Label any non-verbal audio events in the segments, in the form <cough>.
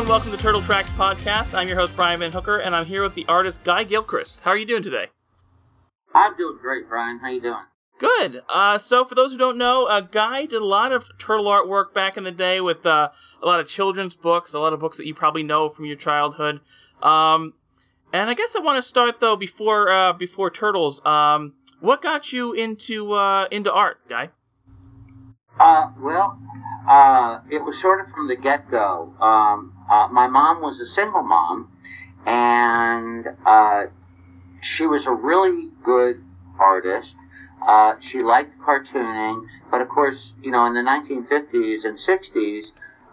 and welcome to Turtle Tracks Podcast. I'm your host, Brian Van Hooker, and I'm here with the artist Guy Gilchrist. How are you doing today? I'm doing great, Brian. How you doing? Good. Uh, so, for those who don't know, uh, Guy did a lot of turtle artwork back in the day with uh, a lot of children's books, a lot of books that you probably know from your childhood. Um, and I guess I want to start though before uh, before turtles. Um, what got you into uh, into art, Guy? Uh, well, uh, it was sort of from the get go. Um, uh, my mom was a single mom, and uh, she was a really good artist. Uh, she liked cartooning, but of course, you know, in the 1950s and 60s,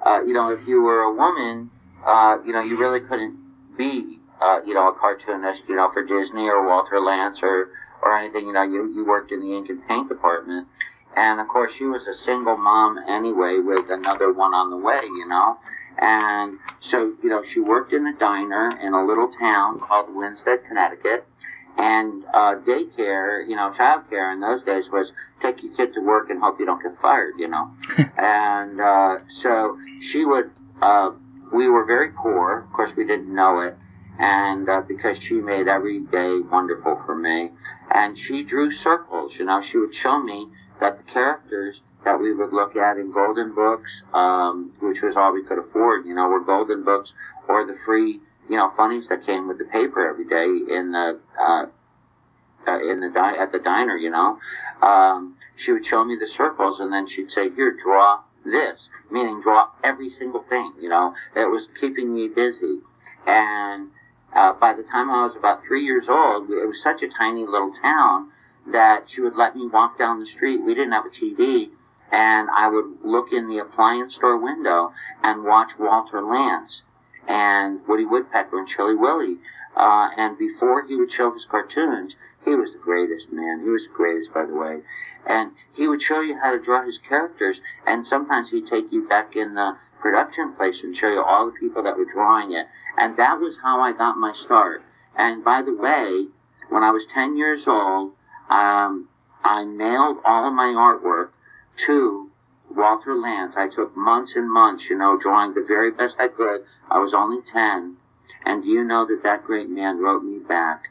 uh, you know, if you were a woman, uh, you know, you really couldn't be, uh, you know, a cartoonist, you know, for Disney or Walter Lantz or, or anything. You know, you, you worked in the ink and paint department. And of course, she was a single mom anyway, with another one on the way, you know. And so, you know, she worked in a diner in a little town called Winsted, Connecticut. And uh, daycare, you know, childcare in those days was take your kid to work and hope you don't get fired, you know. <laughs> and uh, so she would. Uh, we were very poor. Of course, we didn't know it. And uh, because she made every day wonderful for me, and she drew circles, you know, she would show me that the characters that we would look at in golden books, um, which was all we could afford, you know, were golden books or the free, you know, funnies that came with the paper every day in the uh, uh, in the di- at the diner, you know. Um, she would show me the circles, and then she'd say, "Here, draw this," meaning draw every single thing, you know. It was keeping me busy, and uh, by the time I was about three years old, it was such a tiny little town that she would let me walk down the street. We didn't have a TV, and I would look in the appliance store window and watch Walter Lantz and Woody Woodpecker and Chilly Willy. Uh, and before he would show his cartoons, he was the greatest man. He was the greatest, by the way. And he would show you how to draw his characters, and sometimes he'd take you back in the production place and show you all the people that were drawing it. And that was how I got my start. And by the way, when I was 10 years old, um, I mailed all of my artwork to Walter Lantz. I took months and months, you know, drawing the very best I could. I was only 10. And you know that that great man wrote me back?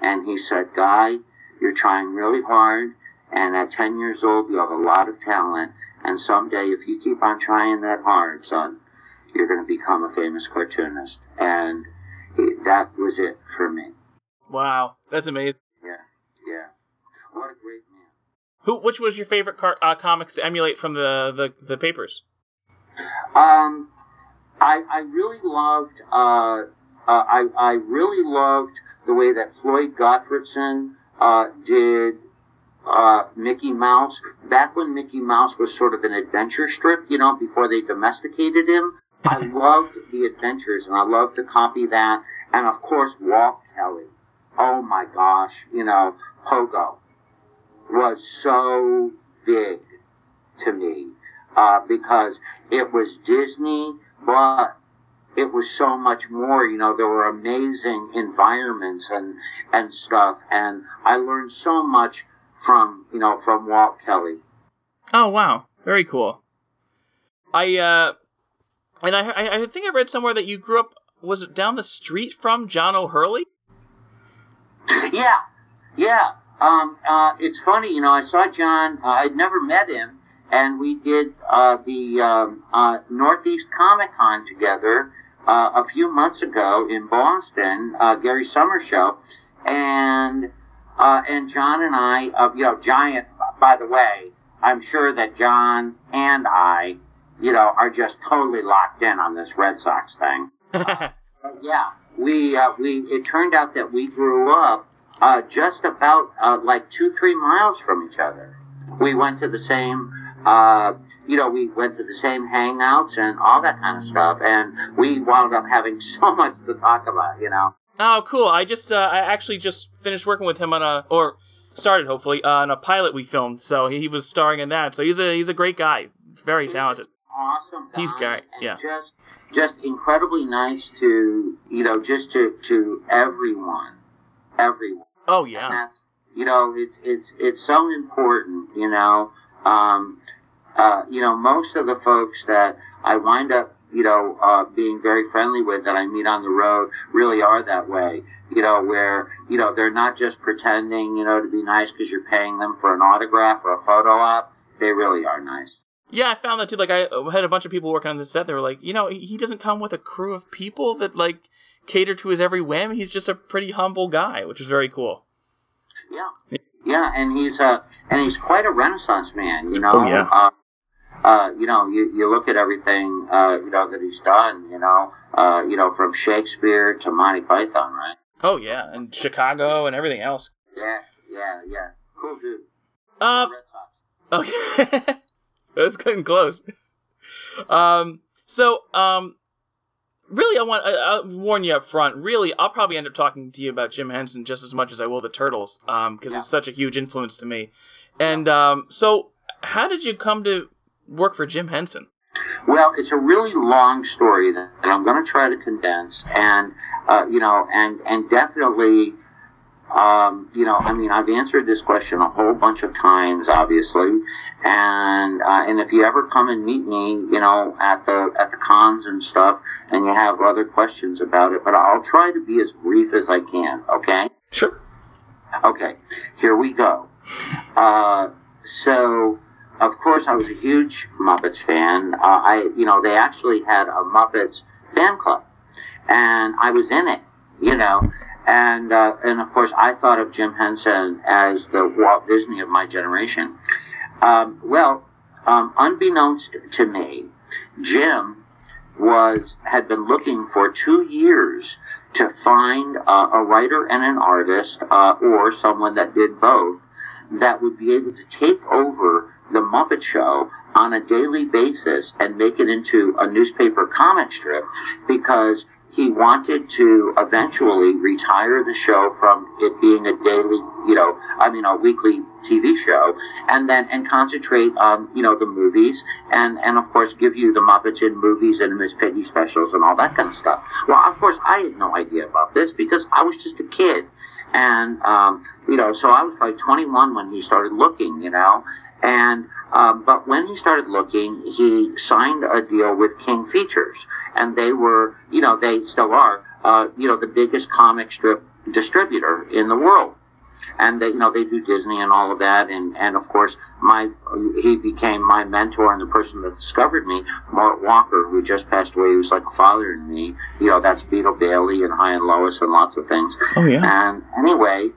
And he said, Guy, you're trying really hard. And at 10 years old, you have a lot of talent. And someday, if you keep on trying that hard, son, you're going to become a famous cartoonist. And he, that was it for me. Wow, that's amazing. Yeah, yeah. What a great man. Who? Which was your favorite car- uh, comics to emulate from the, the, the papers? Um, I, I really loved, uh, uh, I, I really loved the way that Floyd Gottfredson uh, did uh, Mickey Mouse. Back when Mickey Mouse was sort of an adventure strip, you know, before they domesticated him. I <laughs> loved the adventures and I loved to copy that. And of course, Walt Kelly. Oh my gosh, you know, Pogo was so big to me uh, because it was Disney, but it was so much more. You know, there were amazing environments and and stuff, and I learned so much from you know from Walt Kelly. Oh wow, very cool. I uh, and I I, I think I read somewhere that you grew up. Was it down the street from John O'Hurley? yeah, yeah. Um, uh, it's funny, you know. I saw John. Uh, I'd never met him, and we did uh, the um, uh, Northeast Comic Con together uh, a few months ago in Boston, uh, Gary Sohmers show, and uh, and John and I, uh, you know, Giant. By the way, I'm sure that John and I, you know, are just totally locked in on this Red Sox thing. <laughs> Yeah, we uh, we. It turned out that we grew up uh, just about uh, like two three miles from each other. We went to the same. Uh, you know, we went to the same hangouts and all that kind of stuff, and we wound up having <laughs> so much to talk about. You know. Oh, cool! I just uh, I actually just finished working with him on a or started hopefully uh, on a pilot we filmed. So he was starring in that. So he's a he's a great guy, very talented. Awesome. He's great, yeah. Just just incredibly nice to you know just to to everyone, everyone. Oh And yeah, that's, you know, it's it's it's so important. You know, um, uh, you know, most of the folks that I wind up you know, uh, being very friendly with that I meet on the road really are that way. You know, where you know they're not just pretending, you know, to be nice because you're paying them for an autograph or a photo op. They really are nice. Yeah, I found that too. Like, I had a bunch of people working on the set. They were like, you know, he doesn't come with a crew of people that like cater to his every whim. He's just a pretty humble guy, which is very cool. Yeah, yeah, and he's uh, and he's quite a Renaissance man. You know. Oh, yeah. Uh, uh, you know, you, you look at everything, uh, you know, that he's done, you know, uh, you know, from Shakespeare to Monty Python, right? Oh yeah, and Chicago and everything else. Yeah, yeah, yeah. Cool dude. Um. Okay. <laughs> That's getting close. Um. So, um, really, I want I, I'll warn you up front. Really, I'll probably end up talking to you about Jim Henson just as much as I will the Turtles, um, because Yeah. it's such a huge influence to me. And um, so, how did you come to work for Jim Henson? Well, it's a really long story that I'm going to try to condense, and uh, you know, and and definitely, um, you know, I mean, I've answered this question a whole bunch of times, obviously, and uh, and if you ever come and meet me, you know, at the at the cons and stuff, and you have other questions about it, but I'll try to be as brief as I can. Okay. Sure. Okay, here we go. Uh, so, of course, I was a huge Muppets fan. Uh, I, you know, they actually had a Muppets fan club, and I was in it. You know, and uh, and of course, I thought of Jim Henson as the Walt Disney of my generation. Um, well, um, unbeknownst to me, Jim was had been looking for two years to find uh, a writer and an artist, uh, or someone that did both, that would be able to take over the Muppet Show on a daily basis and make it into a newspaper comic strip, because he wanted to eventually retire the show from it being a daily, you know, I mean, a weekly TV show, and then and concentrate on, you know, the movies, and and of course give you the Muppets in movies and Miss Piggy specials and all that kind of stuff. Well, of course, I had no idea about this because I was just a kid, and um, you know, so I was like 21 when he started looking, you know, and um, but when he started looking, he signed a deal with King Features, and they were, you know, they still are, uh, you know, the biggest comic strip distributor in the world. And they, you know, they do Disney and all of that, and and of course, my he became my mentor and the person that discovered me, Mort Walker, who just passed away. He was like a father to me. You know, that's Beetle Bailey and Hi and Lois and lots of things. Oh yeah. And anyway,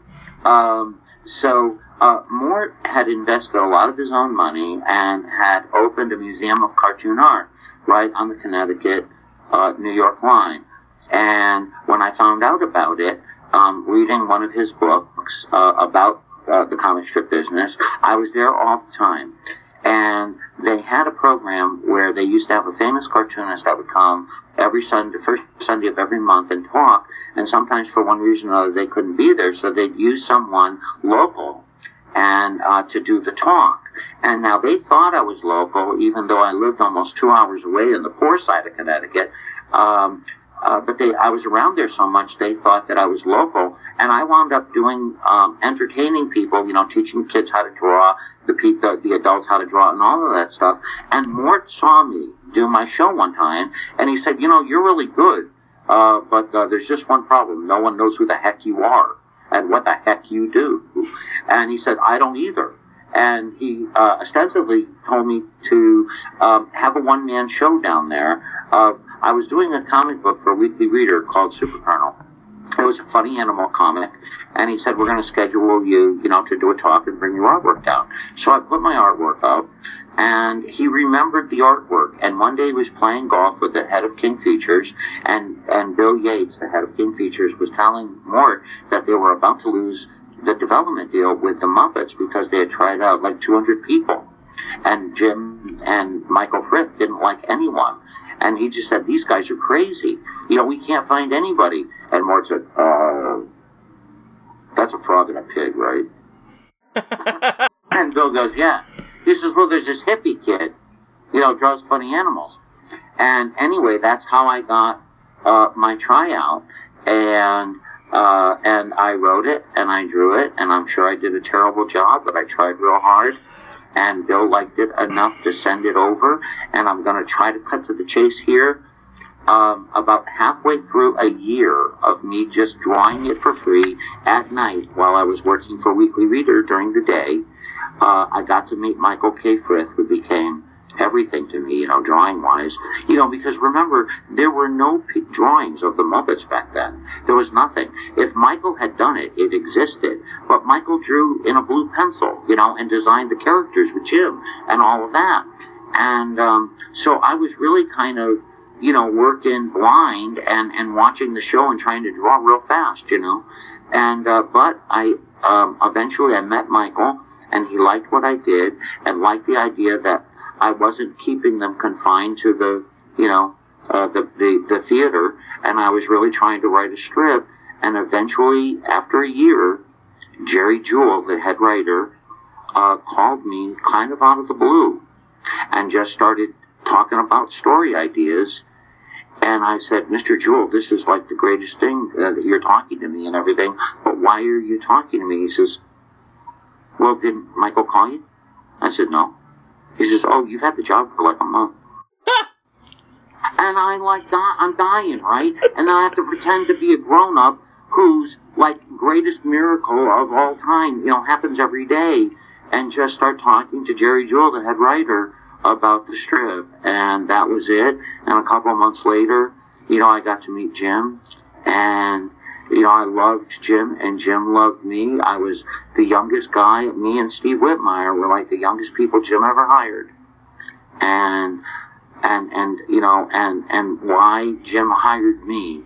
um, so uh, Mort had invested a lot of his own money and had opened a museum of cartoon art right on the Connecticut uh, New York line. And when I found out about it, um, reading one of his books uh, about uh, the comic strip business, I was there all the time. And they had a program where they used to have a famous cartoonist that would come every Sunday, first Sunday of every month and talk. And sometimes for one reason or another, they couldn't be there. So they'd use someone local and uh, to do the talk. And now they thought I was local, even though I lived almost two hours away in the poor side of Connecticut. Um, uh, but they, I was around there so much, they thought that I was local, and I wound up doing um, entertaining people, you know, teaching kids how to draw, the, the the adults how to draw, and all of that stuff. And Mort saw me do my show one time, and he said, "You know, you're really good, uh, but uh, there's just one problem: no one knows who the heck you are and what the heck you do." And he said, "I don't either." And he uh, ostensibly told me to um, have a one-man show down there. Uh, I was doing a comic book for a weekly reader called Super Colonel. It was a funny animal comic, and he said we're going to schedule you, you know, to do a talk and bring your artwork down. So I put my artwork up, and he remembered the artwork. And one day he was playing golf with the head of King Features, and and Bill Yates, the head of King Features, was telling Mort that they were about to lose the development deal with the Muppets because they had tried out like 200 people. And Jim and Michael Frith didn't like anyone. And he just said, These guys are crazy. You know, we can't find anybody. And Mort said, uh, That's a frog and a pig, right? <laughs> And Bill goes, Yeah. He says, Well, there's this hippie kid, you know, draws funny animals. And anyway, that's how I got uh, my tryout. And uh, and I wrote it and I drew it, and I'm sure I did a terrible job, but I tried real hard. And Bill liked it enough to send it over, and I'm going to try to cut to the chase here. Um, about halfway through a year of me just drawing it for free at night while I was working for Weekly Reader during the day, uh, I got to meet Michael K. Frith, who became everything to me, you know, drawing wise. You know, because remember, there were no p- drawings of the Muppets back then. There was nothing. If Michael had done it, it existed. But Michael drew in a blue pencil, you know, and designed the characters with Jim and all of that. And um, so I was really kind of, you know, working blind and, and watching the show and trying to draw real fast, you know. And uh, but I um, eventually I met Michael, and he liked what I did and liked the idea that I wasn't keeping them confined to the, you know, uh, the, the, the theater, and I was really trying to write a strip. And eventually, after a year, Jerry Juhl, the head writer, uh, called me kind of out of the blue and just started talking about story ideas. And I said, Mr. Juhl, this is like the greatest thing uh, that you're talking to me and everything, but why are you talking to me? He says, Well, didn't Michael call you? I said, No. He says, "Oh, you've had the job for like a month." <laughs> and I'm like, I'm dying, right? And then I have to pretend to be a grown up who's like greatest miracle of all time, you know, happens every day, and just start talking to Jerry Juhl, the head writer, about the strip, and that was it. And a couple of months later, you know, I got to meet Jim, and you know, I loved Jim and Jim loved me. I was the youngest guy. Me and Steve Whitmire were like the youngest people Jim ever hired. And, and, and, you know, and, and why Jim hired me,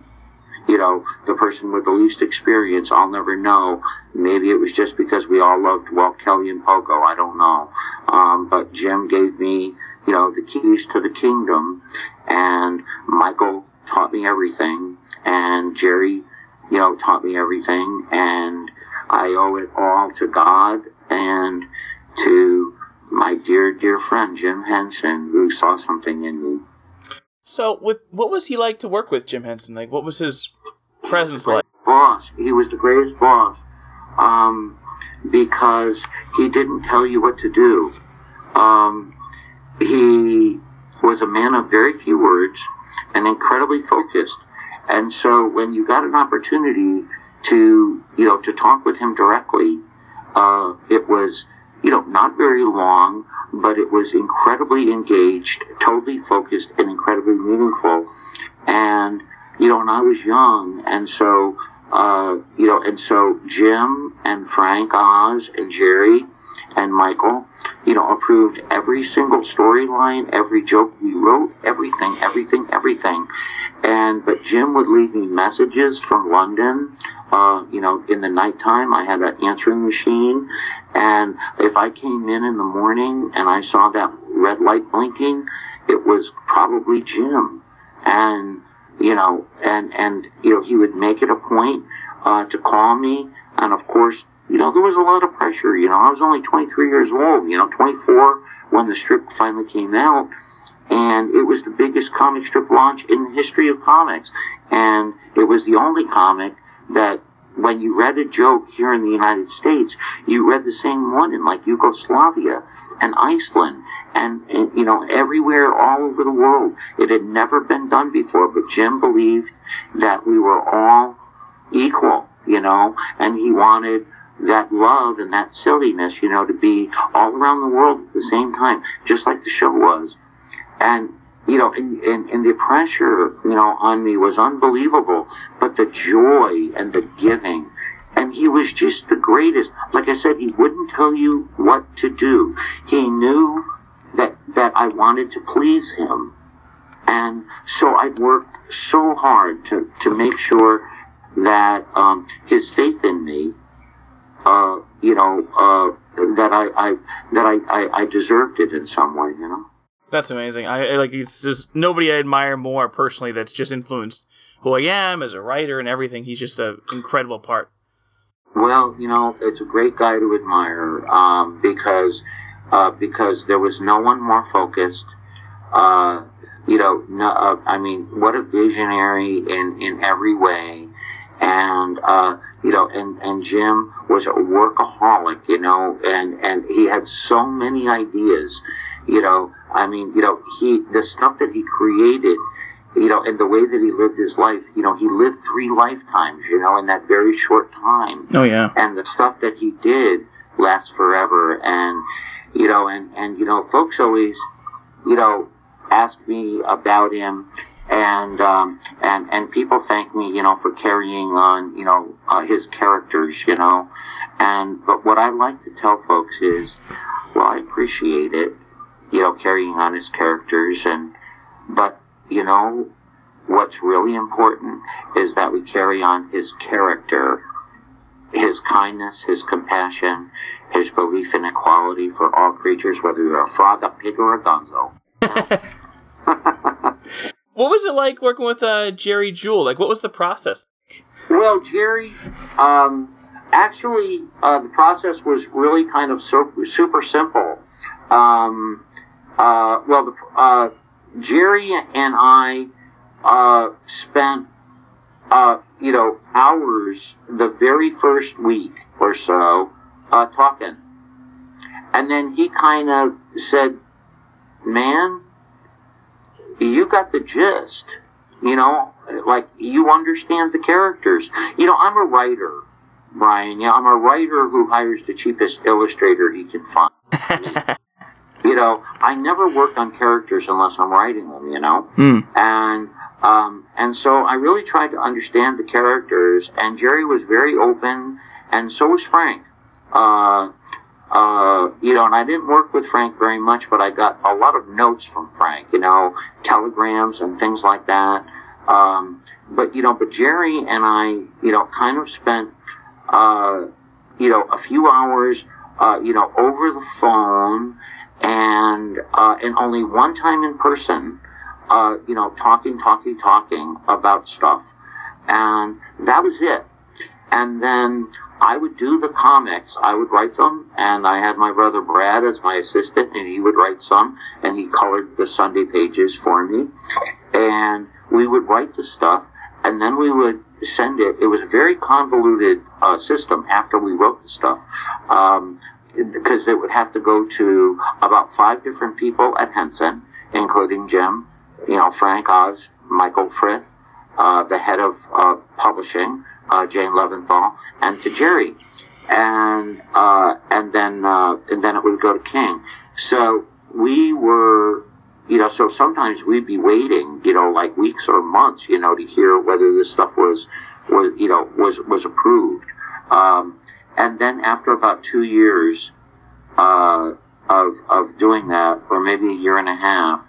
you know, the person with the least experience, I'll never know. Maybe it was just because we all loved Walt Kelly and Pogo. I don't know. Um, but Jim gave me, you know, the keys to the kingdom and Michael taught me everything and Jerry you know, taught me everything, and I owe it all to God and to my dear, dear friend Jim Henson, who saw something in me. So, with what was he like to work with, Jim Henson? Like, what was his presence like? Boss. He was the greatest boss, um, because he didn't tell you what to do. Um, he was a man of very few words and incredibly focused. And so when you got an opportunity to, you know, to talk with him directly, uh, it was, you know, not very long, but it was incredibly engaged, totally focused, and incredibly meaningful. And, you know, and I was young, and so, uh, you know, and so Jim and Frank Oz and Jerry and Michael, you know, approved every single storyline, every joke we wrote, everything, everything, everything. And but Jim would leave me messages from London. Uh, you know, in the nighttime, I had an answering machine, and if I came in in the morning and I saw that red light blinking, it was probably Jim. And you know, and and you know, he would make it a point uh, to call me, and of course, you know, there was a lot of pressure. You know, I was only 23 years old, you know, 24 when the strip finally came out. And it was the biggest comic strip launch in the history of comics. And it was the only comic that when you read a joke here in the United States, you read the same one in like Yugoslavia and Iceland and, and, you know everywhere all over the world. It had never been done before, but Jim believed that we were all equal, you know, and he wanted that love and that silliness, you know, to be all around the world at the same time, just like the show was. And, you know, and, and, and the pressure, you know, on me was unbelievable, but the joy and the giving. And he was just the greatest. Like I said, he wouldn't tell you what to do. He knew that, that I wanted to please him. And so I worked so hard to, to make sure that um, his faith in me uh, you know, uh, that I, I that I, I, I, deserved it in some way, you know. That's amazing. I, like it's just nobody I admire more personally. That's just influenced who I am as a writer and everything. He's just an incredible part. Well, you know, it's a great guy to admire um, because uh, because there was no one more focused. Uh, you know, no, uh, I mean, what a visionary in in every way and uh, you know, and and Jim was a workaholic, you know, and and he had so many ideas, you know. I mean, you know, he the stuff that he created, you know, and the way that he lived his life, you know, he lived three lifetimes, you know, in that very short time. Oh yeah. And the stuff that he did lasts forever, and you know, and and you know, folks always, you know, ask me about him and um, and and people thank me, you know, for carrying on, you know, uh, his characters, you know, and but what I like to tell folks is, well, I appreciate it, you know, carrying on his characters, and but you know, what's really important is that we carry on his character, his kindness, his compassion, his belief in equality for all creatures, whether you're a frog, a pig, or a gonzo. <laughs> <laughs> What was it like working with uh, Jerry Juhl? Like, what was the process? Well, Jerry, um, actually, uh, the process was really kind of super, super simple. Um, uh, well, the, uh, Jerry and I uh, spent, uh, you know, hours the very first week or so talking. And then he kind of said, man, you got the gist. You know, like you understand the characters. You know, I'm a writer, Brian. Yeah, I'm a writer who hires the cheapest illustrator he can find. <laughs> you know, I never work on characters unless I'm writing them. You know, Mm. and um, and so I really tried to understand the characters. And Jerry was very open, and so was Frank. Uh, uh, you know, and I didn't work with Frank very much, but I got a lot of notes from Frank, you know, telegrams and things like that. Um, but, you know, but Jerry and I, you know, kind of spent, uh, you know, a few hours, uh, you know, over the phone and, uh, and only one time in person, uh, you know, talking, talking, talking about stuff. And that was it. And then I would do the comics. I would write them, and I had my brother Brad as my assistant, and he would write some, and he colored the Sunday pages for me. And we would write the stuff, and then we would send it. It was a very convoluted uh, system after we wrote the stuff. Um, because it would have to go to about five different people at Henson, including Jim, you know, Frank Oz, Michael Frith, uh, the head of uh, publishing, uh, Jane Leventhal, and to Jerry, and uh, and then uh, and then it would go to King. So we were, you know, so sometimes we'd be waiting, you know, like weeks or months, you know, to hear whether this stuff was was you know was was approved. Um, and then after about two years uh, of of doing that, or maybe a year and a half,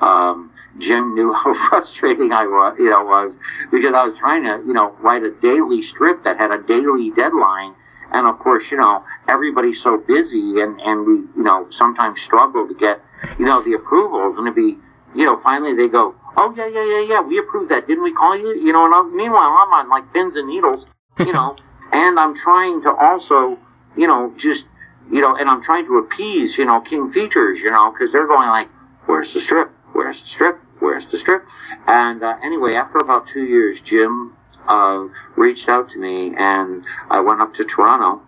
um, Jim knew how frustrating I was, you know, was because I was trying to, you know, write a daily strip that had a daily deadline, and of course, you know, everybody's so busy, and and we, you know, sometimes struggle to get, you know, the approvals, and to be, you know, finally they go, oh yeah, yeah, yeah, yeah, we approved that, didn't we call you? You know, and I, meanwhile I'm on like pins and needles, you know, and I'm trying to also, you know, just, you know, and I'm trying to appease, you know, King Features, you know, because they're going like, where's the strip? Where's the strip? Where's the strip? And uh, anyway, after about two years, Jim uh, reached out to me, and I went up to Toronto,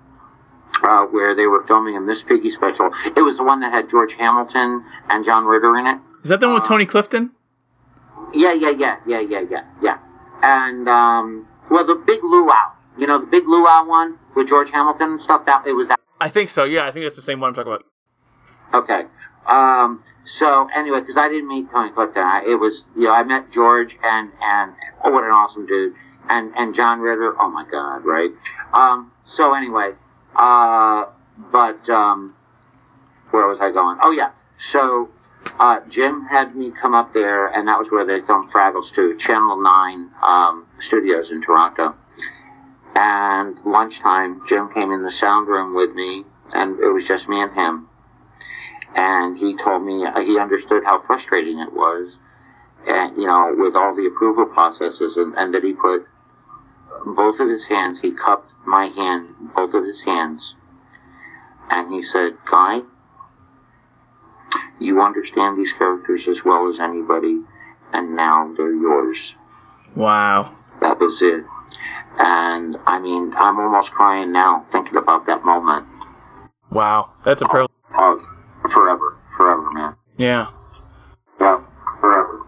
uh, where they were filming a Miss Piggy special. It was the one that had George Hamilton and John Ritter in it. Is that the one with Tony Clifton? Yeah, yeah, yeah, yeah, yeah, yeah, yeah. And um, well, the Big Luau, you know, the Big Luau one with George Hamilton and stuff. That it was that. I think so. Yeah, I think that's the same one I'm talking about. Okay. Um, so anyway, because I didn't meet Tony Clifton, I, it was you know I met George and and oh what an awesome dude and and John Ritter. Oh my God, right? Um, so anyway, uh, but um, where was I going? Oh yeah. So uh, Jim had me come up there, and that was where they filmed Fraggles too, Channel Nine um, Studios in Toronto. And lunchtime, Jim came in the sound room with me, and it was just me and him and he told me uh, he understood how frustrating it was, and you know, with all the approval processes, and, and that he put both of his hands, he cupped my hand, both of his hands, and he said, "Guy, you understand these characters as well as anybody, and now they're yours." Wow. That was it. And I mean, I'm almost crying now thinking about that moment. Wow, that's a privilege. Oh, forever, forever, man. Yeah. Yeah, forever.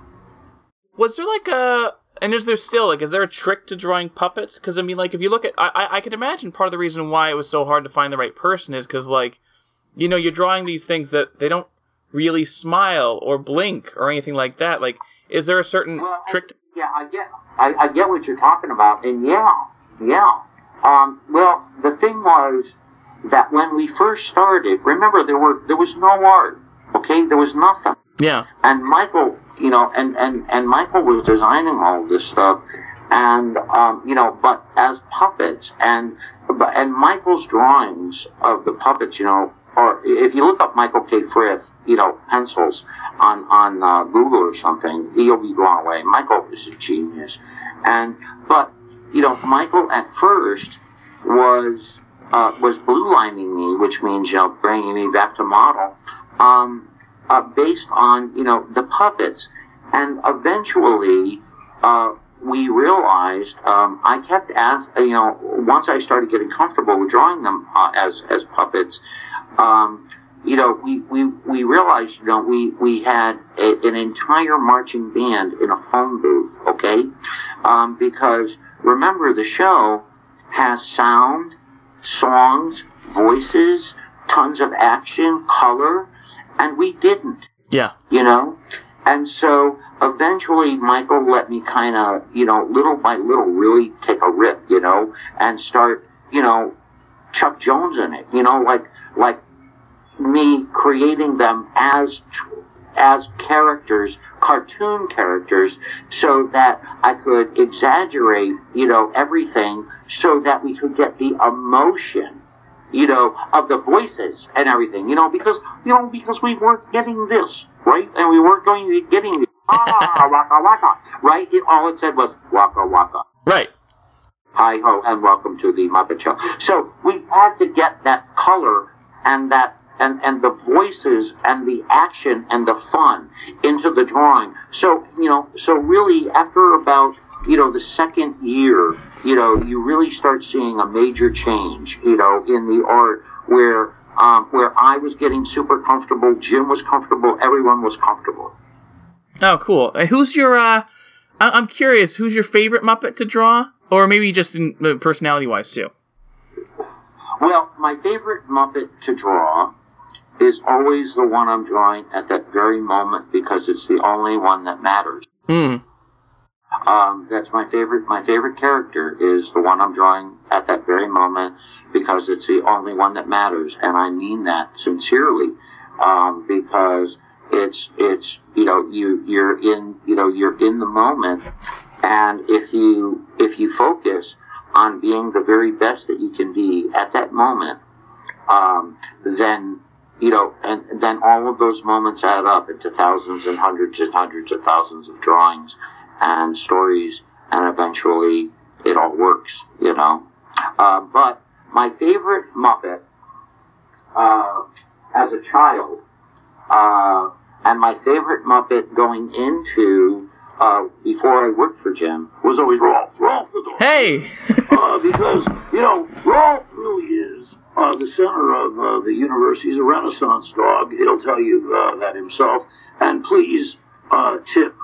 Was there like a and is there still like is there a trick to drawing puppets? Because I mean, like if you look at I I, I can imagine part of the reason why it was so hard to find the right person is because like you know you're drawing these things that they don't really smile or blink or anything like that. Like, is there a certain Well, trick? To- Yeah, I get, I, I get what you're talking about, and yeah, yeah. Um, well, the thing was that when we first started, remember there were there was no art, okay? There was nothing, yeah. and Michael, you know, and and and Michael was designing all this stuff, and um, you know, but as puppets, and but and Michael's drawings of the puppets, you know, or if you look up Michael K. Frith, you know, pencils on on uh, Google or something, you'll be blown away. Michael is a genius, and but you know, Michael at first was uh, was blue lining me, which means you know bringing me back to model, um, uh, based on you know the puppets, and eventually. Uh, we realized um, I kept asking, you know, once I started getting comfortable with drawing them uh, as as puppets, um, you know, we, we, we realized, you know, we, we had a, an entire marching band in a phone booth, okay? Um, because remember, the show has sound, songs, voices, tons of action, color, and we didn't Yeah. you know? And so eventually Michael let me kind of, you know, little by little really take a rip, you know, and start, you know, Chuck Jones in it, you know, like, like me creating them as, as characters, cartoon characters, so that I could exaggerate, you know, everything so that we could get the emotion you know, of the voices and everything, you know, because, you know, because we weren't getting this, right? And we weren't going to be getting the, ah, <laughs> waka waka, right? It, all it said was waka waka. Right. Hi ho, and welcome to the Muppet Show. So we had to get that color and that and, and the voices and the action and the fun into the drawing. So, you know, so really after about, you know, the second year, you know, you really start seeing a major change, you know, in the art where um, where I was getting super comfortable, Jim was comfortable, everyone was comfortable. Oh, cool. Who's your? uh I- I'm curious. Who's your favorite Muppet to draw, or maybe just in uh, personality-wise too? Well, my favorite Muppet to draw is always the one I'm drawing at that very moment because it's the only one that matters. Hmm. Um, that's my favorite. My favorite character is the one I'm drawing at that very moment because it's the only one that matters, and I mean that sincerely. Um, because it's it's you know you you're in you know you're in the moment, and if you if you focus on being the very best that you can be at that moment, um, then you know, and then all of those moments add up into thousands and hundreds and hundreds of thousands of drawings and stories, and eventually it all works, you know. Uh, but my favorite Muppet uh, as a child, uh, and my favorite Muppet going into uh, before I worked for Jim was always Rolf. Rolf the dog. Hey. <laughs> Uh, because, you know, Rolf really is uh, the center of uh, the universe. He's a Renaissance dog. He'll tell you uh, that himself. And please uh, tip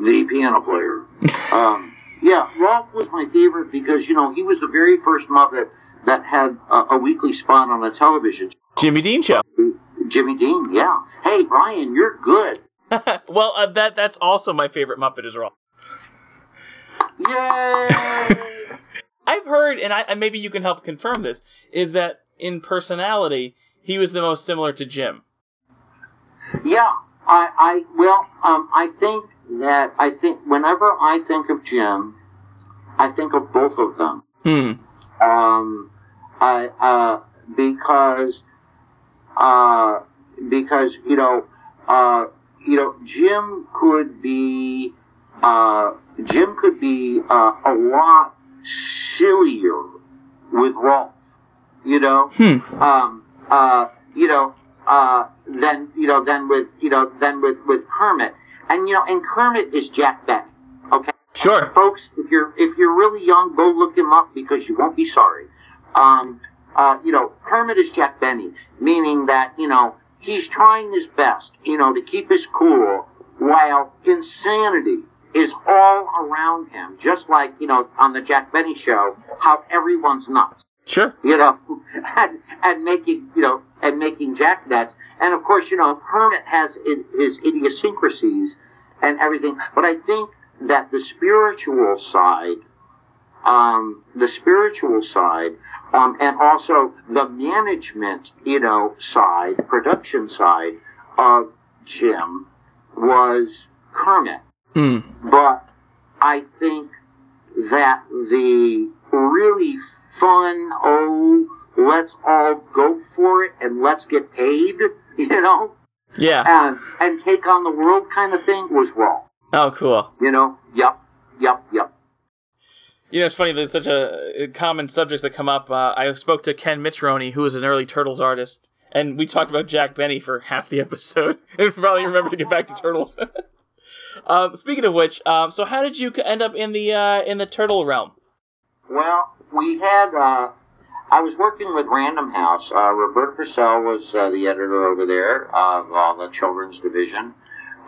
the piano player. <laughs> Um, yeah, Rolf was my favorite because, you know, he was the very first Muppet that had a, a weekly spot on a television. Jimmy Dean show. Jimmy Dean, yeah. Hey, Brian, you're good. <laughs> well, uh, that that's also my favorite Muppet as well. Yay! <laughs> I've heard, and I maybe you can help confirm this, is that in personality he was the most similar to Jim. Yeah, I, I well, um, I think that I think whenever I think of Jim, I think of both of them. Hmm. Um, I, uh, because, uh, because you know, uh, you know, Jim could be, uh, Jim could be uh, a lot sillier with Rolf. You know, Hmm. um, uh, you know, uh, than you know, than with you know, than with with Kermit, and you know, and Kermit is Jack Benny. Okay, Sure. folks, if you're if you're really young, go look him up because you won't be sorry. Um, uh, you know, Kermit is Jack Benny, meaning that you know he's trying his best, you know, to keep his cool while insanity is all around him, just like you know on the Jack Benny show, how everyone's nuts Sure. you know, <laughs> and, and making, you know, and making Jack nuts. And of course, you know, Kermit has his idiosyncrasies and everything. But I think that the spiritual side, um, the spiritual side, um, and also the management, you know, side, production side of Jim was Kermit Hmm. but I think that the really fun, oh, let's all go for it and let's get paid, <laughs> you know, Yeah. and and take on the world kind of thing was Rolf. Oh, cool. You know, yep, yep, yep. You know, it's funny. There's such a, a common subjects that come up. Uh, I spoke to Ken Mitchroney, who was an early Turtles artist, and we talked about Jack Benny for half the episode, <laughs> and probably remember to get back to Turtles. <laughs> um, speaking of which, um, so how did you end up in the uh, in the turtle realm? Well, we had. Uh, I was working with Random House. Uh, Roberta Purcell was uh, the editor over there of the children's division,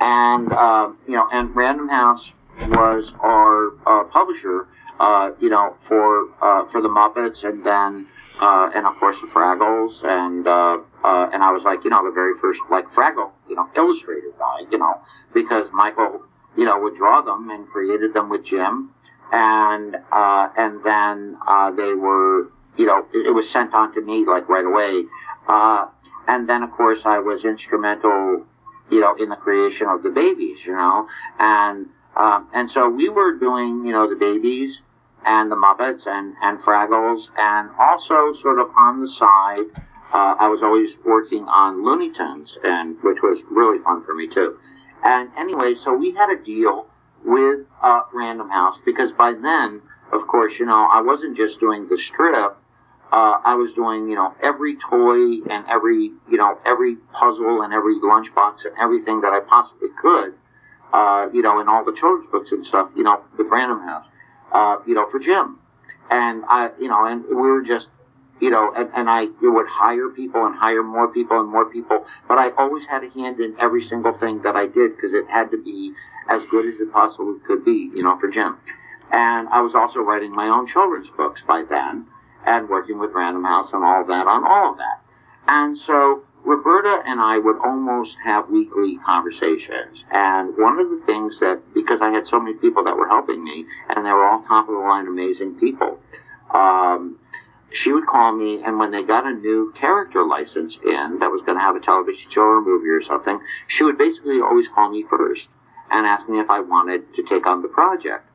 and uh, you know, and Random House was our uh, publisher. Uh, you know, for uh, for the Muppets, and then uh, and of course the Fraggles, and uh, uh, and I was like, you know, the very first like Fraggle, you know, illustrator guy, you know, because Michael, you know, would draw them and created them with Jim, and uh, and then uh, they were, you know, it, it was sent on to me like right away, uh, and then of course I was instrumental, you know, in the creation of the babies, you know, and um, and so we were doing, you know, the babies and the Muppets and and Fraggles, and also sort of on the side. Uh, I was always working on Looney Tunes, and which was really fun for me too. And anyway, so we had a deal with uh, Random House because by then, of course, you know, I wasn't just doing the strip. Uh, I was doing, you know, every toy and every, you know, every puzzle and every lunchbox and everything that I possibly could, uh, you know, in all the children's books and stuff, you know, with Random House, uh, you know, for Jim. And I, you know, and we were just, you know, and, and I would hire people and hire more people and more people, but I always had a hand in every single thing that I did because it had to be as good as it possibly could be, you know, for Jim. And I was also writing my own children's books by then and working with Random House and all of that on all of that. And so Roberta and I would almost have weekly conversations. And one of the things that, because I had so many people that were helping me, and they were all top of the line amazing people, um, she would call me, and when they got a new character license in that was going to have a television show or movie or something, she would basically always call me first and ask me if I wanted to take on the project.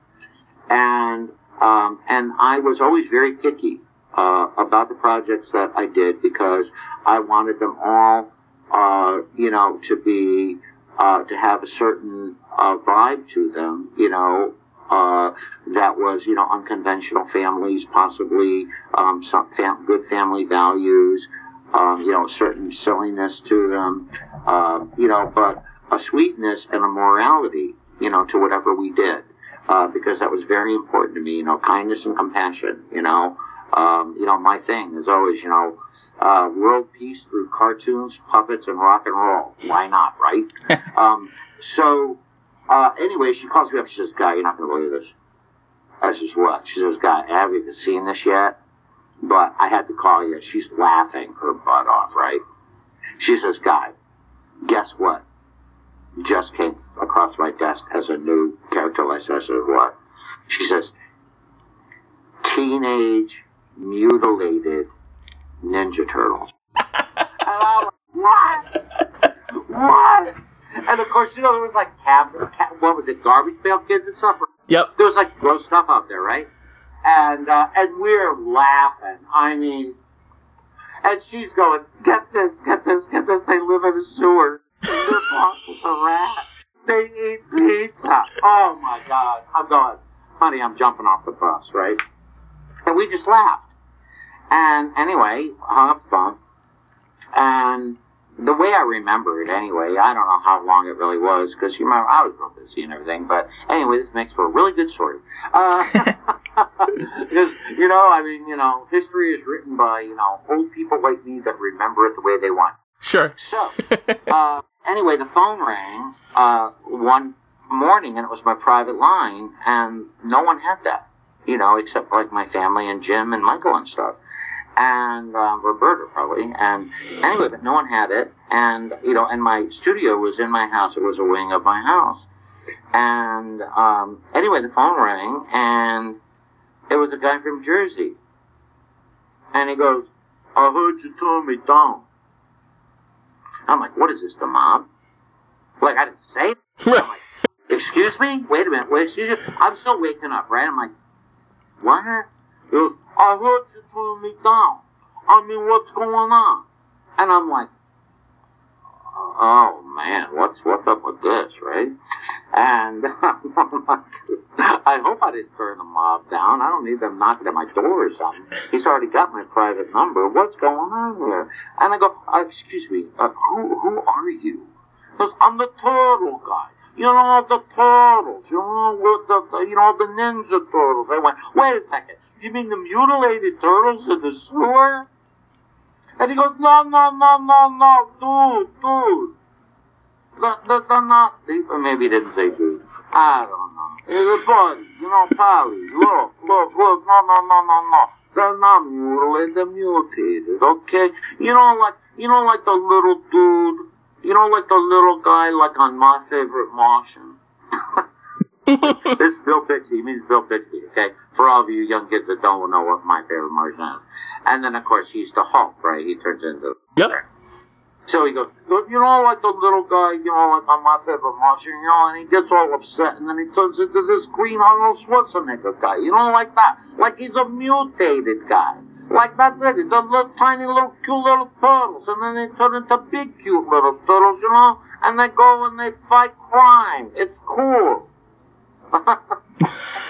And um, and I was always very picky uh, about the projects that I did because I wanted them all, uh, you know, to be uh, to have a certain uh, vibe to them, you know, uh, that was, you know, unconventional families, possibly um, some fam- good family values, um, you know, certain silliness to them, uh, you know, but a sweetness and a morality, you know, to whatever we did, uh, because that was very important to me, you know, kindness and compassion, you know. Um, you know, my thing is always, you know, uh, world peace through cartoons, puppets, and rock and roll. Why not, right? <laughs> um, so, uh, anyway, she calls me up. She says, "Guy, you're not going to believe this." I says, "What?" She says, "Guy, I haven't even seen this yet, but I had to call you." She's laughing her butt off, right? She says, "Guy, guess what? Just came across my desk as a new character list." I said, "What?" She says, "Teenage mutilated Ninja Turtles." and I'm like, "What? What?" And of course, you know, there was like cab, cab what was it, garbage pail kids and stuff. Yep. There was like gross stuff out there, right? And uh, and we're laughing. I mean, and she's going, "Get this, get this, get this! They live in a sewer. Their boss is a rat. They eat pizza. Oh my God!" I'm going, "Honey, I'm jumping off the bus, right?" And we just laughed. And anyway, hung up the phone. And the way I remember it anyway, I don't know how long it really was because you remember I was real busy and everything. But anyway, this makes for a really good story. Uh, <laughs> because you know, I mean, you know, history is written by you know old people like me that remember it the way they want. Sure. So, uh, anyway, the phone rang uh, one morning, and it was my private line, and no one had that, you know, except like my family and Jim and Michael and stuff, and um, Roberta probably. And anyway, but no one had it, and you know, and my studio was in my house. It was a wing of my house, and um, anyway, the phone rang, and it was a guy from Jersey, and he goes, "I heard you turn me down." I'm like, what is this, the mob? Like, I didn't say it. <laughs> Excuse me? Wait a minute. Wait, excuse me? I'm still waking up, right? I'm like, what? Goes, I heard you turn me down. I mean, what's going on? And I'm like, oh man, what's what's up with this, right? And <laughs> I'm like, I hope I didn't turn the mob down. I don't need them knocking at my door or something. He's already got my private number. What's going on here? And I go, uh, excuse me, uh, who who are you? Because I'm the turtle guy. You know the turtles. You know with the, the you know the ninja turtles. I went, wait a second. You mean the mutilated turtles in the sewer? And he goes, no, no, no, no, no, dude, dude. They're, they're, they're not, maybe he didn't say dude. I don't know. Hey, buddy, you know, Polly, look, look, look, no, no, no, no, no. They're not mutilated, they're mutated, okay? You know, like, you know, like the little dude, you know, like the little guy, like on My Favorite Martian. <laughs> this is Bill Bixby. He means Bill Bixby, okay? For all of you young kids that don't know what my favorite Martian is. And then, of course, he's the Hulk, right? He turns into. Yep. So he goes, you know, like the little guy, you know, like on my favorite Martian, you know, and he gets all upset, and then he turns into this green Arnold Schwarzenegger guy, you know, like that. Like he's a mutated guy. Like that's it. The little tiny little cute little turtles, and then they turn into big cute little turtles, you know, and they go and they fight crime. It's cool. <laughs> and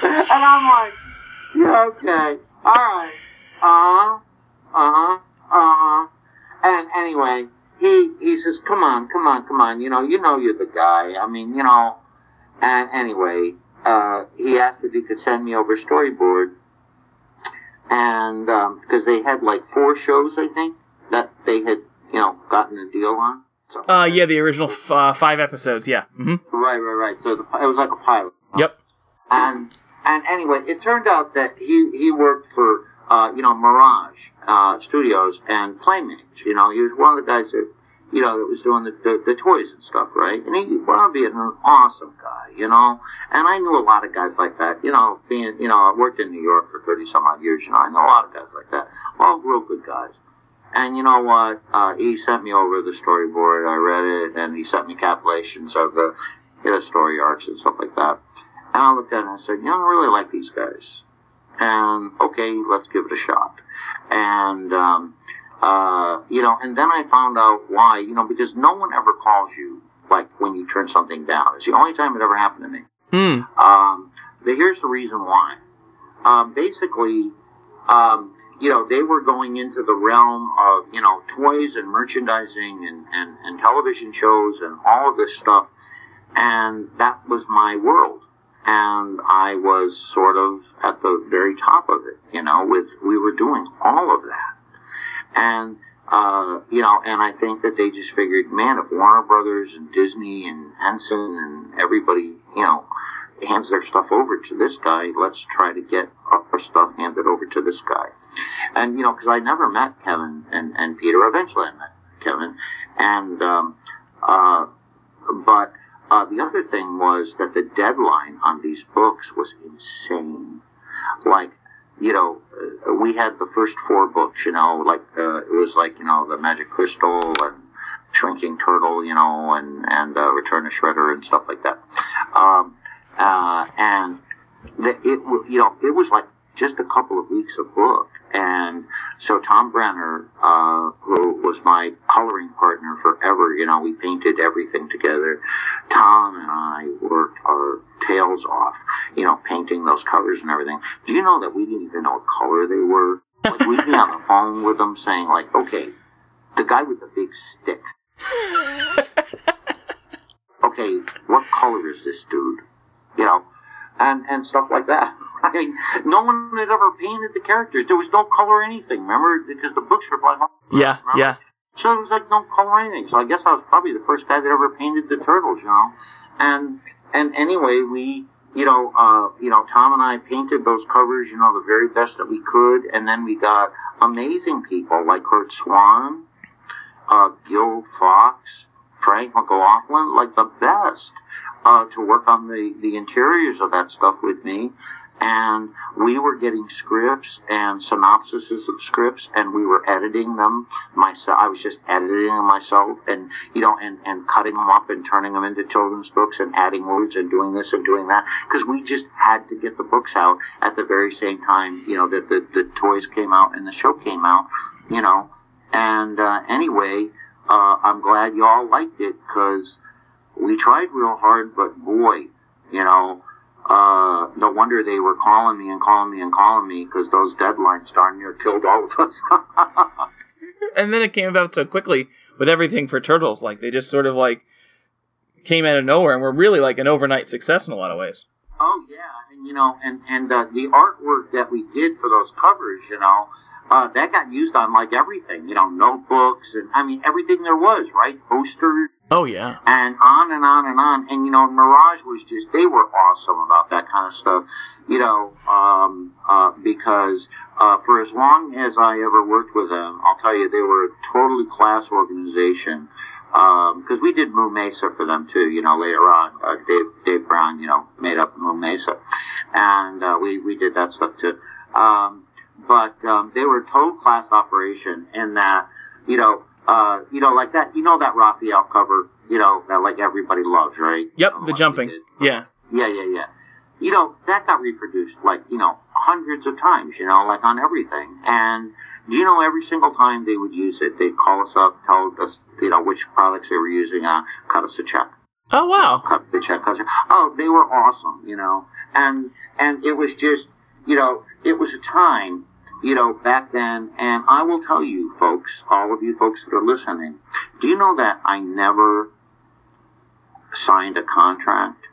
I'm like, yeah, okay, all right, uh huh, uh huh, uh huh. And anyway, he he says, come on, come on, come on. You know, you know, you're the guy. I mean, you know. And anyway, uh, he asked if he could send me over storyboard, and because um, they had like four shows, I think that they had, you know, gotten a deal on. So, uh, yeah, the original f- uh, five episodes, yeah. Mm-hmm. Right, right, right. So the, it was like a pilot. Yep. And and anyway, it turned out that he he worked for uh, you know Mirage uh, Studios and Playmates. You know, he was one of the guys that you know that was doing the, the, the toys and stuff, right? And he up being an awesome guy, you know. And I knew a lot of guys like that. You know, being you know I worked in New York for thirty some odd years. You know, I know a lot of guys like that. All real good guys. And you know what? Uh, he sent me over the storyboard. I read it, and he sent me calculations of the you know, story arcs and stuff like that. And I looked at it and I said, you know, I really like these guys. And okay, let's give it a shot. And, um, uh, you know, and then I found out why, you know, because no one ever calls you like when you turn something down. It's the only time it ever happened to me. Hmm. Um, the, here's the reason why. Um, basically, um, you know, they were going into the realm of, you know, toys and merchandising and, and, and television shows and all of this stuff. And that was my world and I was sort of at the very top of it, you know, with, we were doing all of that. And, uh, you know, and I think that they just figured, man, if Warner Brothers and Disney and Henson and everybody, you know, hands their stuff over to this guy, let's try to get our stuff handed over to this guy. And, you know, because I never met Kevin and, and Peter. Eventually I met Kevin. And, um, uh, but, uh, the other thing was that the deadline on these books was insane. Like, you know, we had the first four books, you know, like, uh, it was like, you know, the Magic Crystal and Shrinking Turtle, you know, and, and uh, Return of Shredder and stuff like that. Um, uh, and the, it, you know, it was like just a couple of weeks of book. And so Tom Brenner, uh, who was my coloring partner forever, you know, we painted everything together. Tom and I worked our tails off, you know, painting those covers and everything. Do you know that we didn't even know what color they were? Like we'd be on the phone with them saying like, okay, the guy with the big stick, <laughs> okay, what color is this dude? You know, and and stuff like that. I <laughs> mean, no one had ever painted the characters. There was no color anything. Remember, because the books were black. Yeah, remember? yeah. So it was like no color anything. So I guess I was probably the first guy that ever painted the turtles, you know. And and anyway, we you know, uh, you know, Tom and I painted those covers, you know, the very best that we could, and then we got amazing people like Curt Swan, uh, Gill Fox, Frank McLaughlin, like the best, uh, to work on the the interiors of that stuff with me and we were getting scripts and synopsises of scripts and we were editing them myself i was just editing them myself and you know and, and cutting them up and turning them into children's books and adding words and doing this and doing that because we just had to get the books out at the very same time you know that the, the toys came out and the show came out you know? And uh, anyway uh, i'm glad you all liked it because we tried real hard but boy you know uh, no wonder they were calling me and calling me and calling me because those deadlines darn near killed all of us. <laughs> and then it came about so quickly with everything for Turtles. Like they just sort of like came out of nowhere and were really like an overnight success in a lot of ways. Oh yeah, and you know, and and uh, the artwork that we did for those covers, you know, uh, that got used on like everything, you know, notebooks and I mean everything there was, right? Posters. Oh yeah. And on and on and on. And you know, Mirage was just they were awesome about that kind of stuff. You know, um, uh, because uh, for as long as I ever worked with them, I'll tell you they were a totally class organization. Because um, we did Moo Mesa for them too, you know. Later on, uh, Dave Dave Brown, you know, made up Moo Mesa, and uh, we we did that stuff too. Um, but um, they were a total class operation in that, you know, uh, you know, like that, you know, that Raphael cover, you know, that like everybody loves, right? Yep, the jumping. Yeah. Yeah, yeah, yeah. You know, that got reproduced like, you know, hundreds of times, you know, like on everything. And do you know, every single time they would use it, they'd call us up, tell us, you know, which products they were using, uh, cut us a check. Oh, wow. Cut the check, cut the check. Oh, they were awesome, you know. And, and it was just, you know, it was a time you know, back then, and I will tell you, folks, all of you folks that are listening, do you know that I never signed a contract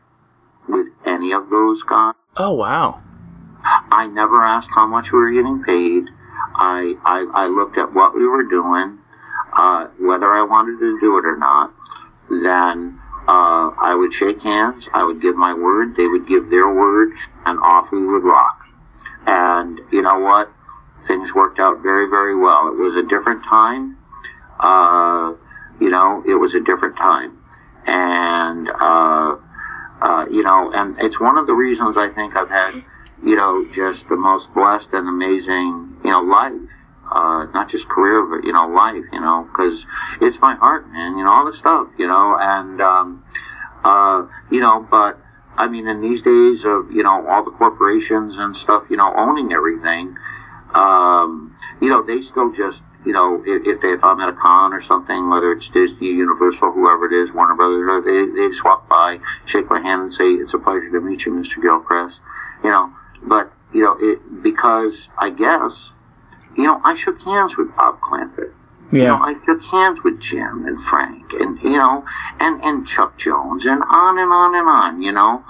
with any of those guys? Oh, wow. I never asked how much we were getting paid. I, I, I looked at what we were doing, uh, whether I wanted to do it or not. Then uh, I would shake hands, I would give my word, they would give their word, and off we would rock. And you know what? Things worked out very, very well. It was a different time. Uh, you know, it was a different time. And, uh, uh, you know, and it's one of the reasons I think I've had, you know, just the most blessed and amazing, you know, life. Uh, not just career, but, you know, life, you know, because it's my heart, man, you know, all the stuff, you know, and, um, uh, you know, but, I mean, in these days of, you know, all the corporations and stuff, you know, owning everything, um, you know, they still just, you know, if, if, they, if I'm at a con or something, whether it's Disney, Universal, whoever it is, Warner Brothers, they, they just walk by, shake my hand and say, it's a pleasure to meet you, Mr. Gilchrist. You know, but, you know, it, because I guess, you know, I shook hands with Bob Clampett. Yeah. You know, I shook hands with Jim and Frank and, you know, and, and Chuck Jones and on and on and on, you know.